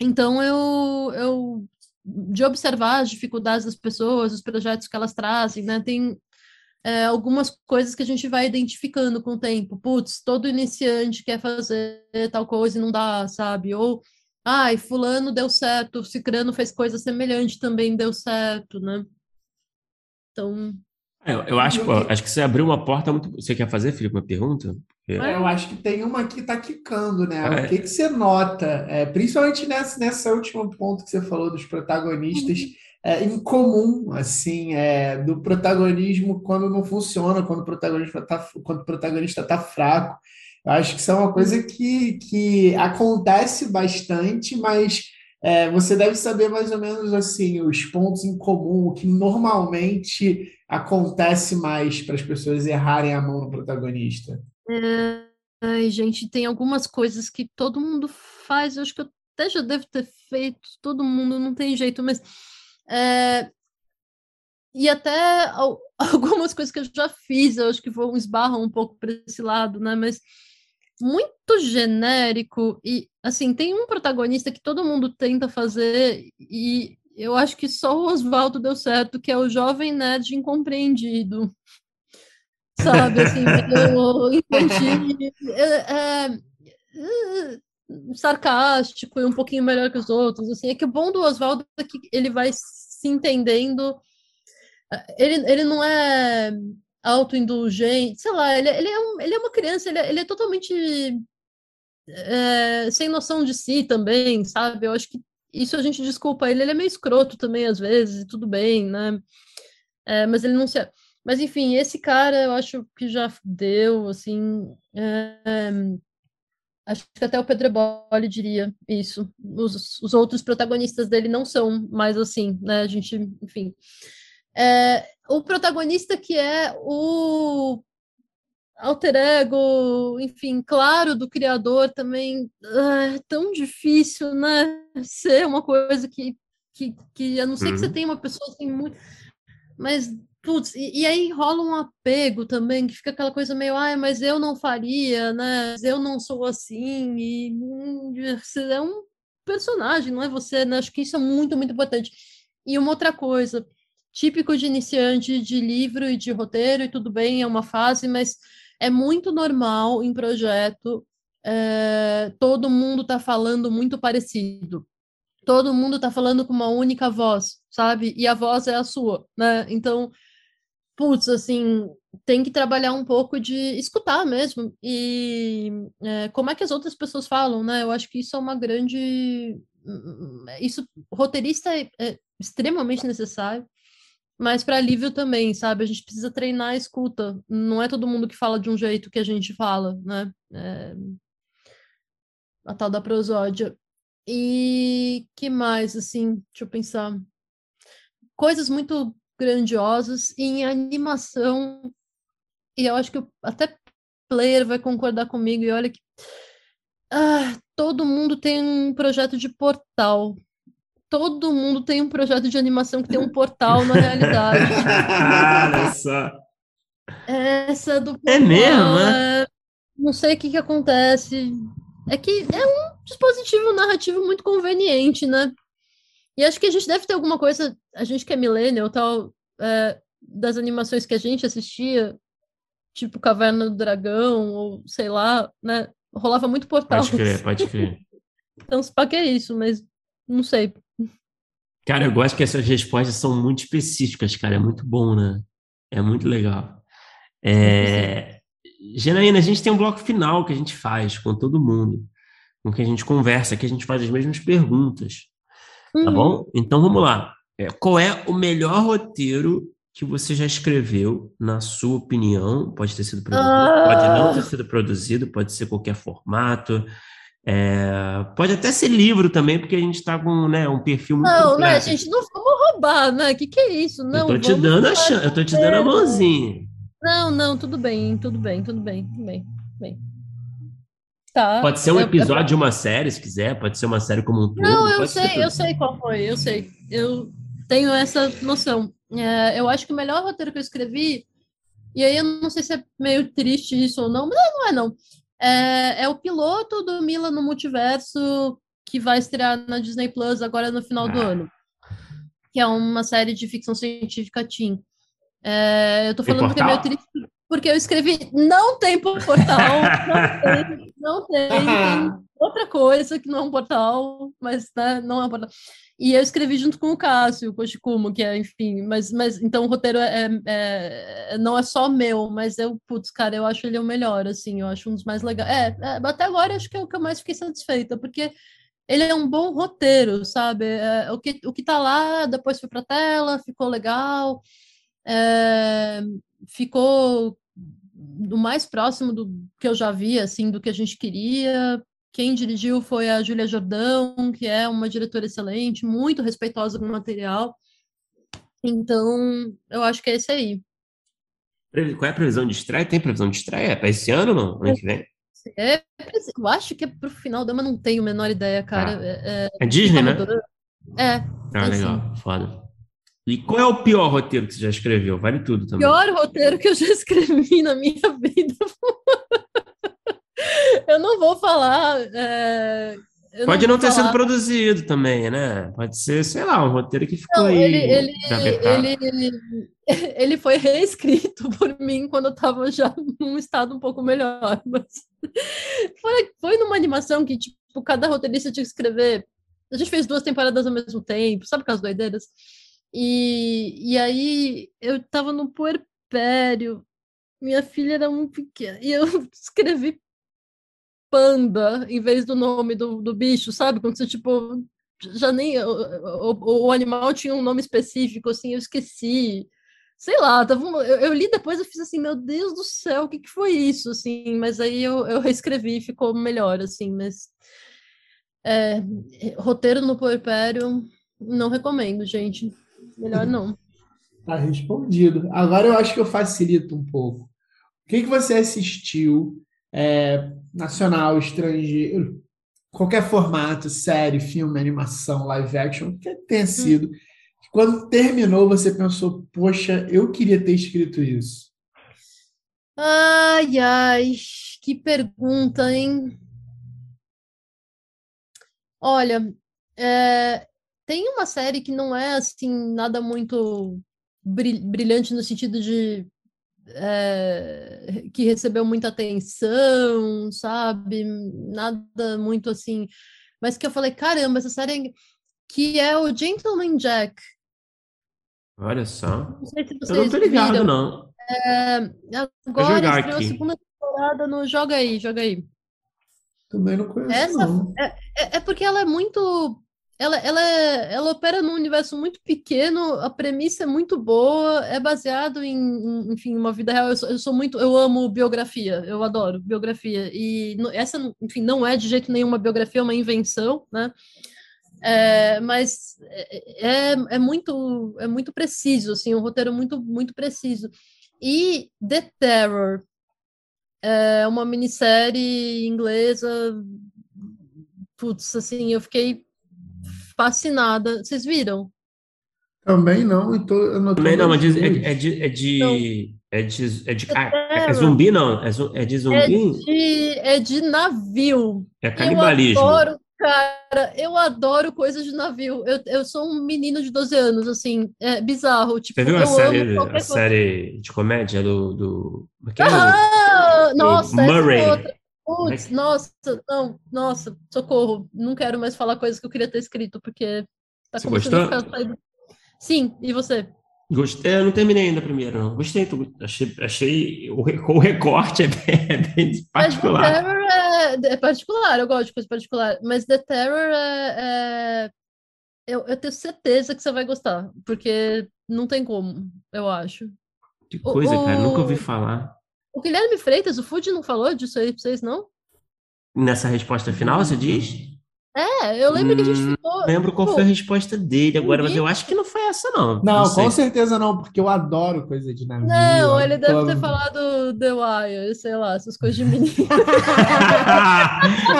Então eu, eu de observar as dificuldades das pessoas, os projetos que elas trazem, né? Tem é, algumas coisas que a gente vai identificando com o tempo. Putz, todo iniciante quer fazer tal coisa e não dá, sabe? Ou, ai, fulano deu certo, cicrano fez coisa semelhante, também deu certo, né? Então... É, eu, eu acho, acho que você abriu uma porta muito... Você quer fazer, Felipe, uma pergunta? É, eu acho que tem uma que está quicando, né? Ah, o que, que você nota, é, principalmente nessa, nessa última ponto que você falou dos protagonistas, uhum é, incomum, assim, é, do protagonismo quando não funciona, quando o protagonista está quando o protagonista tá fraco. Eu acho que isso é uma coisa que, que acontece bastante, mas é, você deve saber mais ou menos assim os pontos em comum, o que normalmente acontece mais para as pessoas errarem a mão no protagonista. Ai, gente, tem algumas coisas que todo mundo faz, eu acho que eu até já devo ter feito, todo mundo não tem jeito, mas. É, e até algumas coisas que eu já fiz, eu acho que vão esbarram um pouco para esse lado, né? Mas muito genérico e assim tem um protagonista que todo mundo tenta fazer e eu acho que só o Oswaldo deu certo, que é o jovem nerd incompreendido. Sabe, assim, entendi. É, é, sarcástico e um pouquinho melhor que os outros. Assim, é que o bom do Oswaldo é que ele vai se entendendo. Ele, ele não é autoindulgente, sei lá, ele, ele, é, um, ele é uma criança, ele é, ele é totalmente é, sem noção de si também, sabe? Eu acho que isso a gente desculpa ele, ele é meio escroto também às vezes, tudo bem, né? É, mas ele não se. Mas enfim, esse cara eu acho que já deu, assim. É, acho que até o Pedro Eboli diria isso. Os, os outros protagonistas dele não são mais assim, né? A gente, enfim. É, o protagonista que é o alter ego, enfim, claro, do criador também é tão difícil, né? Ser uma coisa que, que, que a não ser uhum. que você uhum. tenha uma pessoa assim muito. Mas, putz, e, e, aí rola um apego também, que fica aquela coisa meio, ai, mas eu não faria, né? Eu não sou assim, e hum, você é um personagem, não é você, né? Acho que isso é muito, muito importante. E uma outra coisa, típico de iniciante de livro e de roteiro, e tudo bem, é uma fase, mas é muito normal em projeto é, todo mundo tá falando muito parecido. Todo mundo tá falando com uma única voz, sabe? E a voz é a sua, né? Então, putz, assim, tem que trabalhar um pouco de escutar mesmo. E é, como é que as outras pessoas falam, né? Eu acho que isso é uma grande. Isso, roteirista é, é extremamente necessário mas para alívio também, sabe? A gente precisa treinar a escuta. Não é todo mundo que fala de um jeito que a gente fala, né? É... A tal da prosódia. E que mais, assim, deixa eu pensar. Coisas muito grandiosas e em animação. E eu acho que até player vai concordar comigo. E olha que ah, todo mundo tem um projeto de portal todo mundo tem um projeto de animação que tem um portal na realidade. Olha só. Essa do portal, É mesmo, é... Não sei o que, que acontece. É que é um dispositivo narrativo muito conveniente, né? E acho que a gente deve ter alguma coisa, a gente que é millennial, tal, é, das animações que a gente assistia, tipo Caverna do Dragão, ou sei lá, né? Rolava muito portal. Pode crer, pode crer. então, se pá que é isso, mas não sei. Cara, eu gosto que essas respostas são muito específicas, cara. É muito bom, né? É muito legal. É... Janaína, a gente tem um bloco final que a gente faz com todo mundo, com que a gente conversa, que a gente faz as mesmas perguntas. Tá uhum. bom? Então vamos lá. É, qual é o melhor roteiro que você já escreveu, na sua opinião? Pode ter sido produzido, ah. pode não ter sido produzido, pode ser qualquer formato. É, pode até ser livro também, porque a gente está com né, um perfil muito Não, né, gente, não vamos roubar, né? O que, que é isso? Não, eu tô te dando a chance, eu tô te dando a mãozinha. Não, não, tudo bem, tudo bem, tudo bem, tudo bem, tudo bem. Tá. Pode ser um episódio eu... de uma série, se quiser, pode ser uma série como um todo. Não, eu sei, eu sei qual foi, eu sei. Eu tenho essa noção. É, eu acho que o melhor roteiro que eu escrevi, e aí eu não sei se é meio triste isso ou não, mas não é não. É, é o piloto do Mila no Multiverso que vai estrear na Disney Plus agora no final do ah. ano. Que é uma série de ficção científica teen. É, eu tô falando porque é meio triste, porque eu escrevi não tem portal, não tem, não tem, tem outra coisa que não é um portal, mas né, não é um portal. E eu escrevi junto com o Cássio, o Koshikumo, que é, enfim, mas, mas então o roteiro é, é, não é só meu, mas eu, putz, cara, eu acho ele o melhor, assim, eu acho um dos mais legais. É, é até agora acho que é o que eu mais fiquei satisfeita, porque ele é um bom roteiro, sabe? É, o, que, o que tá lá, depois foi pra tela, ficou legal, é, ficou o mais próximo do que eu já vi, assim, do que a gente queria, quem dirigiu foi a Júlia Jordão, que é uma diretora excelente, muito respeitosa com o material. Então, eu acho que é esse aí. Qual é a previsão de estreia? Tem previsão de estreia? É para esse ano ou não? Ano que vem? É, eu acho que é pro final mas não tenho a menor ideia, cara. Ah. É, É Disney, né? é, Ah, legal, foda. E qual é o pior roteiro que você já escreveu? Vale tudo o também. pior roteiro que eu já escrevi na minha vida. eu não vou falar. é, eu Pode não vou ter sido falar- produzido também, né? Pode ser, sei lá, um roteiro que ficou Não, aí ele, ele, ele, ele foi reescrito por mim quando eu estava já num estado um pouco melhor. Mas foi, foi numa animação que, tipo, cada roteirista tinha que escrever. A gente fez duas temporadas ao mesmo tempo, sabe aquelas doideiras? E, e aí eu estava no puerpério, minha filha era muito pequena, e eu escrevi panda em vez do nome do, do bicho, sabe? Quando você, tipo, já nem o, o, o animal tinha um nome específico, assim, eu esqueci. Sei lá, tava eu, eu li depois eu fiz assim, meu Deus do céu, o que, que foi isso, assim, mas aí eu, eu reescrevi, ficou melhor, assim, mas é, roteiro no puerpério, não recomendo, gente. Melhor não. Tá respondido. Agora eu acho que eu facilito um pouco. O que que você assistiu, é, nacional, estrangeiro, qualquer formato, série, filme, animação, live action, que tenha sido, que quando terminou você pensou, poxa, eu queria ter escrito isso. Ai, ai, que pergunta, hein? Olha, é, tem uma série que não é assim nada muito bri- brilhante no sentido de é, que recebeu muita atenção, sabe? Nada muito assim, mas que eu falei, caramba, essa série é- que é o Gentleman Jack. Olha só. Não sei se Eu não vocês tô ligado, viram. não. Agora jogar estreou a segunda temporada no Joga aí, joga aí. Também não conheço, Essa- não. É, é porque ela é muito. Ela, ela, ela opera num universo muito pequeno, a premissa é muito boa, é baseado em, em, enfim, uma vida real. Eu sou, eu sou muito. Eu amo biografia, eu adoro biografia. E essa, enfim, não é de jeito nenhum uma biografia, é uma invenção, né? É, mas é, é, é muito, é muito preciso, assim, um roteiro muito, muito preciso. E The Terror é uma minissérie inglesa putz, assim, eu fiquei fascinada. Vocês viram? Também não, e tô anotando Também não, mas as diz- é, duas. é de. É de, é de, é de- ah, é zumbi, não? É, é de É zumbi? de, é de navio. É Eu canibalismo. adoro, cara, eu adoro coisas de navio. Eu, eu sou um menino de 12 anos, assim, é bizarro. Tipo, Você viu a eu série, amo a série de comédia do. do é é? Ah, nossa, essa Murray. É Putz, que- nossa, não, nossa, socorro. Não quero mais falar coisas que eu queria ter escrito, porque tá Você começando a gostou? ficar. Sim, e você? Gostei, eu não terminei ainda a primeira, não. Gostei, achei, achei o, re- o recorte é bem, é bem Mas The particular. Terror é, é particular, eu gosto de coisa particular. Mas The Terror é, é- eu, eu tenho certeza que você vai gostar, porque não tem como, eu acho. Que coisa, cara, nunca ouvi o- falar. O Guilherme Freitas, o Food não falou disso aí pra vocês, não? Nessa resposta final, você diz? É, eu lembro que a gente Hum, ficou. Não lembro qual pô, foi a resposta dele agora, mas eu acho que não foi essa, não. Não, sei. com certeza não, porque eu adoro coisa de navio. Não, ele deve adoro- ter falado The Wire, sei lá, essas coisas de menino.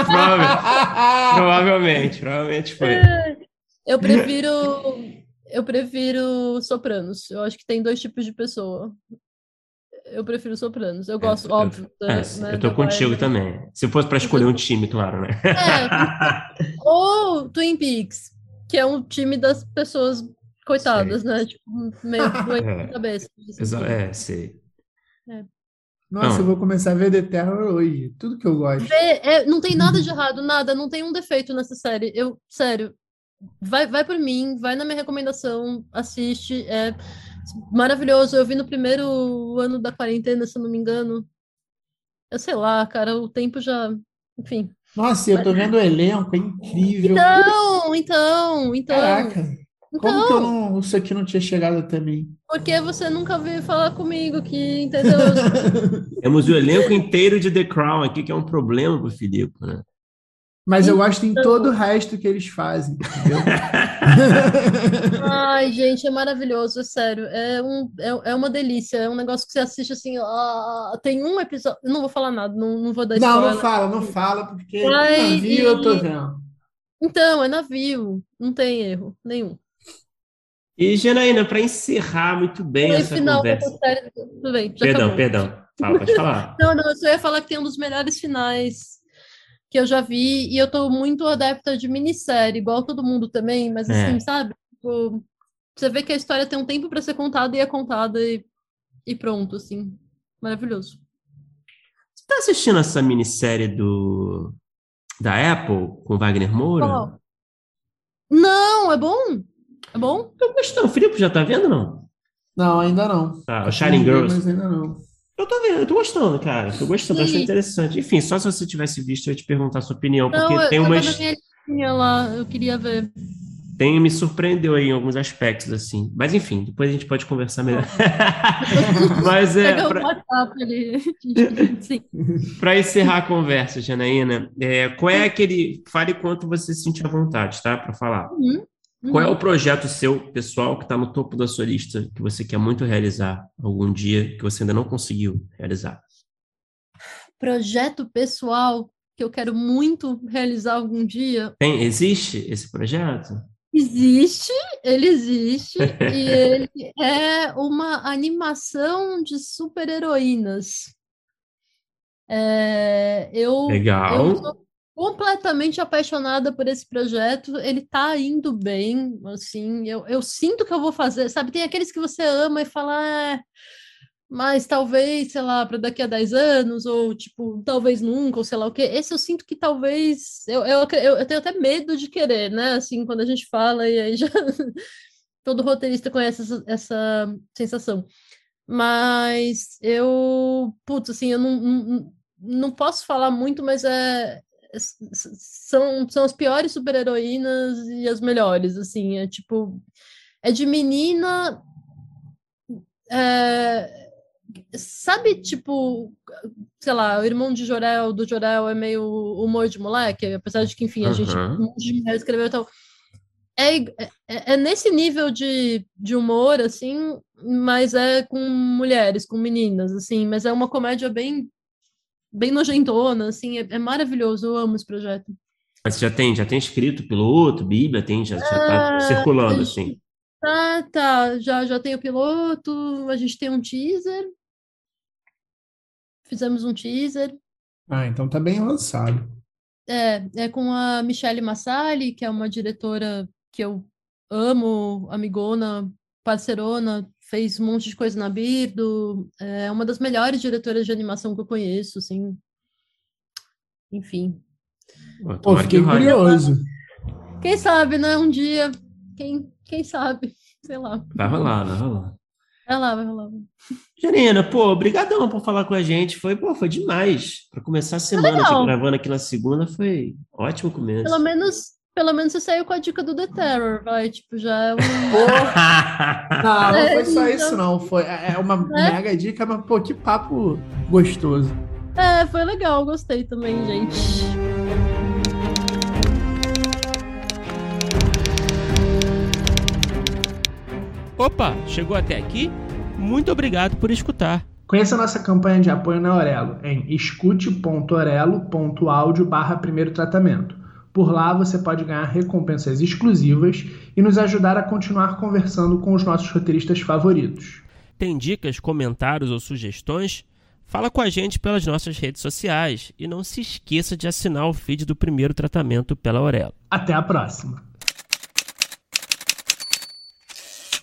Prova- provavelmente, provavelmente foi. Eu prefiro. Eu prefiro Sopranos. Eu acho que tem dois tipos de pessoa. Eu prefiro Sopranos. Eu gosto, eu- óbvio. É, da- né, eu tô contigo também. Se fosse pra escolher um time, claro, né? É, ou Twin Peaks, que é um time das pessoas coitadas, né? Tipo, meio doente É. na cabeça. assim. É, sei. Nossa, Não. eu vou começar a ver The Terror hoje. Tudo que eu gosto. Vê, é, não tem nada de errado, nada, não tem um defeito nessa série. Eu, sério, vai, vai por mim, vai na minha recomendação, assiste, é maravilhoso. Eu vi no primeiro ano da quarentena, se eu não me engano. Eu sei lá, cara, o tempo já, enfim. Nossa, eu tô vendo o elenco, é incrível. Então, então, então, Caraca, como que eu então, não, isso aqui não tinha chegado até mim? porque você nunca veio falar comigo que, entendeu? Temos o elenco inteiro de The Crown aqui, que é um problema pro Filipe, né? Mas eu gosto em então. todo o resto que eles fazem, entendeu? Ai, gente, é maravilhoso, é sério. É, um, é, é uma delícia. É um negócio que você assiste assim. Tem um episódio. Não vou falar nada, não, não vou dar Não, spoiler. não fala, não fala, porque Ai, navio eu tô vendo. Então, é navio. Não tem erro nenhum. E, Janaína, para encerrar muito bem essa final, conversa. Série... Tudo bem, perdão, acabou. perdão. Fala, pode falar. não, não, eu só ia falar que tem um dos melhores finais que eu já vi, e eu tô muito adepta de minissérie, igual todo mundo também, mas assim, é. sabe? Tipo, você vê que a história tem um tempo para ser contada e é contada e, e pronto, assim. Maravilhoso. Você tá assistindo essa minissérie do da Apple com Wagner Moura? Oh. Não, é bom? É bom? Tô gostando. O Filipe já tá vendo, não? Não, ainda não. Tá, o Shining Girls. Mas ainda não. Eu tô vendo, eu tô gostando, cara. Tô gostando, Sim. interessante. Enfim, só se você tivesse visto, eu ia te perguntar a sua opinião, porque Não, tem eu, umas. Eu lá, eu queria ver. Tem, me surpreendeu aí em alguns aspectos, assim. Mas enfim, depois a gente pode conversar melhor. Mas é. Para encerrar a conversa, Janaína, é, qual é aquele. Fale quanto você se sentir à vontade, tá? Para falar. Uhum. Qual é o uhum. projeto seu, pessoal, que está no topo da sua lista, que você quer muito realizar algum dia, que você ainda não conseguiu realizar? Projeto pessoal que eu quero muito realizar algum dia. Tem, existe esse projeto? Existe, ele existe, e ele é uma animação de super-heroínas. É, eu, Legal. Eu sou completamente apaixonada por esse projeto. Ele tá indo bem, assim. Eu, eu sinto que eu vou fazer, sabe? Tem aqueles que você ama e fala, ah, mas talvez, sei lá, para daqui a 10 anos, ou tipo, talvez nunca, ou sei lá o quê. Esse eu sinto que talvez. Eu, eu, eu, tenho até medo de querer, né? Assim, quando a gente fala, e aí já. Todo roteirista conhece essa, essa sensação. Mas eu, putz, assim, eu não, não, não posso falar muito, mas é, são, são as piores super-heroínas e as melhores, assim, é tipo, é de menina, é, sabe, tipo, sei lá, o irmão de Jorel, do Jorel é meio humor de moleque, apesar de que, enfim, a uhum. gente, um monte de mulher escreveu tal, é, é, é, nesse nível de, de humor, assim, mas é com mulheres, com meninas, assim, mas é uma comédia bem bem nojentona, assim, é, é, maravilhoso, eu amo esse projeto. Mas já tem, já tem escrito piloto, Bíblia, tem, já, já tá é, circulando, assim. Tá, tá, já, já tem o piloto, a gente tem um teaser, fizemos um teaser. Ah, então tá bem avançado. É, é com a Michelle Massali, que é uma diretora que eu amo, amigona, parcerona, fez um monte de coisa na Birdo, é uma das melhores diretoras de animação que eu conheço, assim. Enfim. Pô, fiquei curioso. Quem sabe, né? Um dia, quem, quem sabe, sei lá. Vai rolar, vai rolar. Vai lá, vai rolar. Janina, pô, obrigadão por falar com a gente. Foi, pô, foi demais. Para começar a semana, é gravando aqui na segunda, foi ótimo começo. Pelo menos pelo menos você saiu com a dica do The Terror, vai, tipo, já é um... não, não foi só é, isso não, foi, é, é uma é? mega dica, mas, pô, que papo gostoso. É, foi legal, gostei também, gente. Opa, chegou até aqui? Muito obrigado por escutar. Conheça nossa campanha de apoio na Orelo em escute.orelo.audio barra primeiro tratamento. Por lá você pode ganhar recompensas exclusivas e nos ajudar a continuar conversando com os nossos roteiristas favoritos. Tem dicas, comentários ou sugestões? Fala com a gente pelas nossas redes sociais e não se esqueça de assinar o feed do primeiro tratamento pela Aurelo. Até a próxima!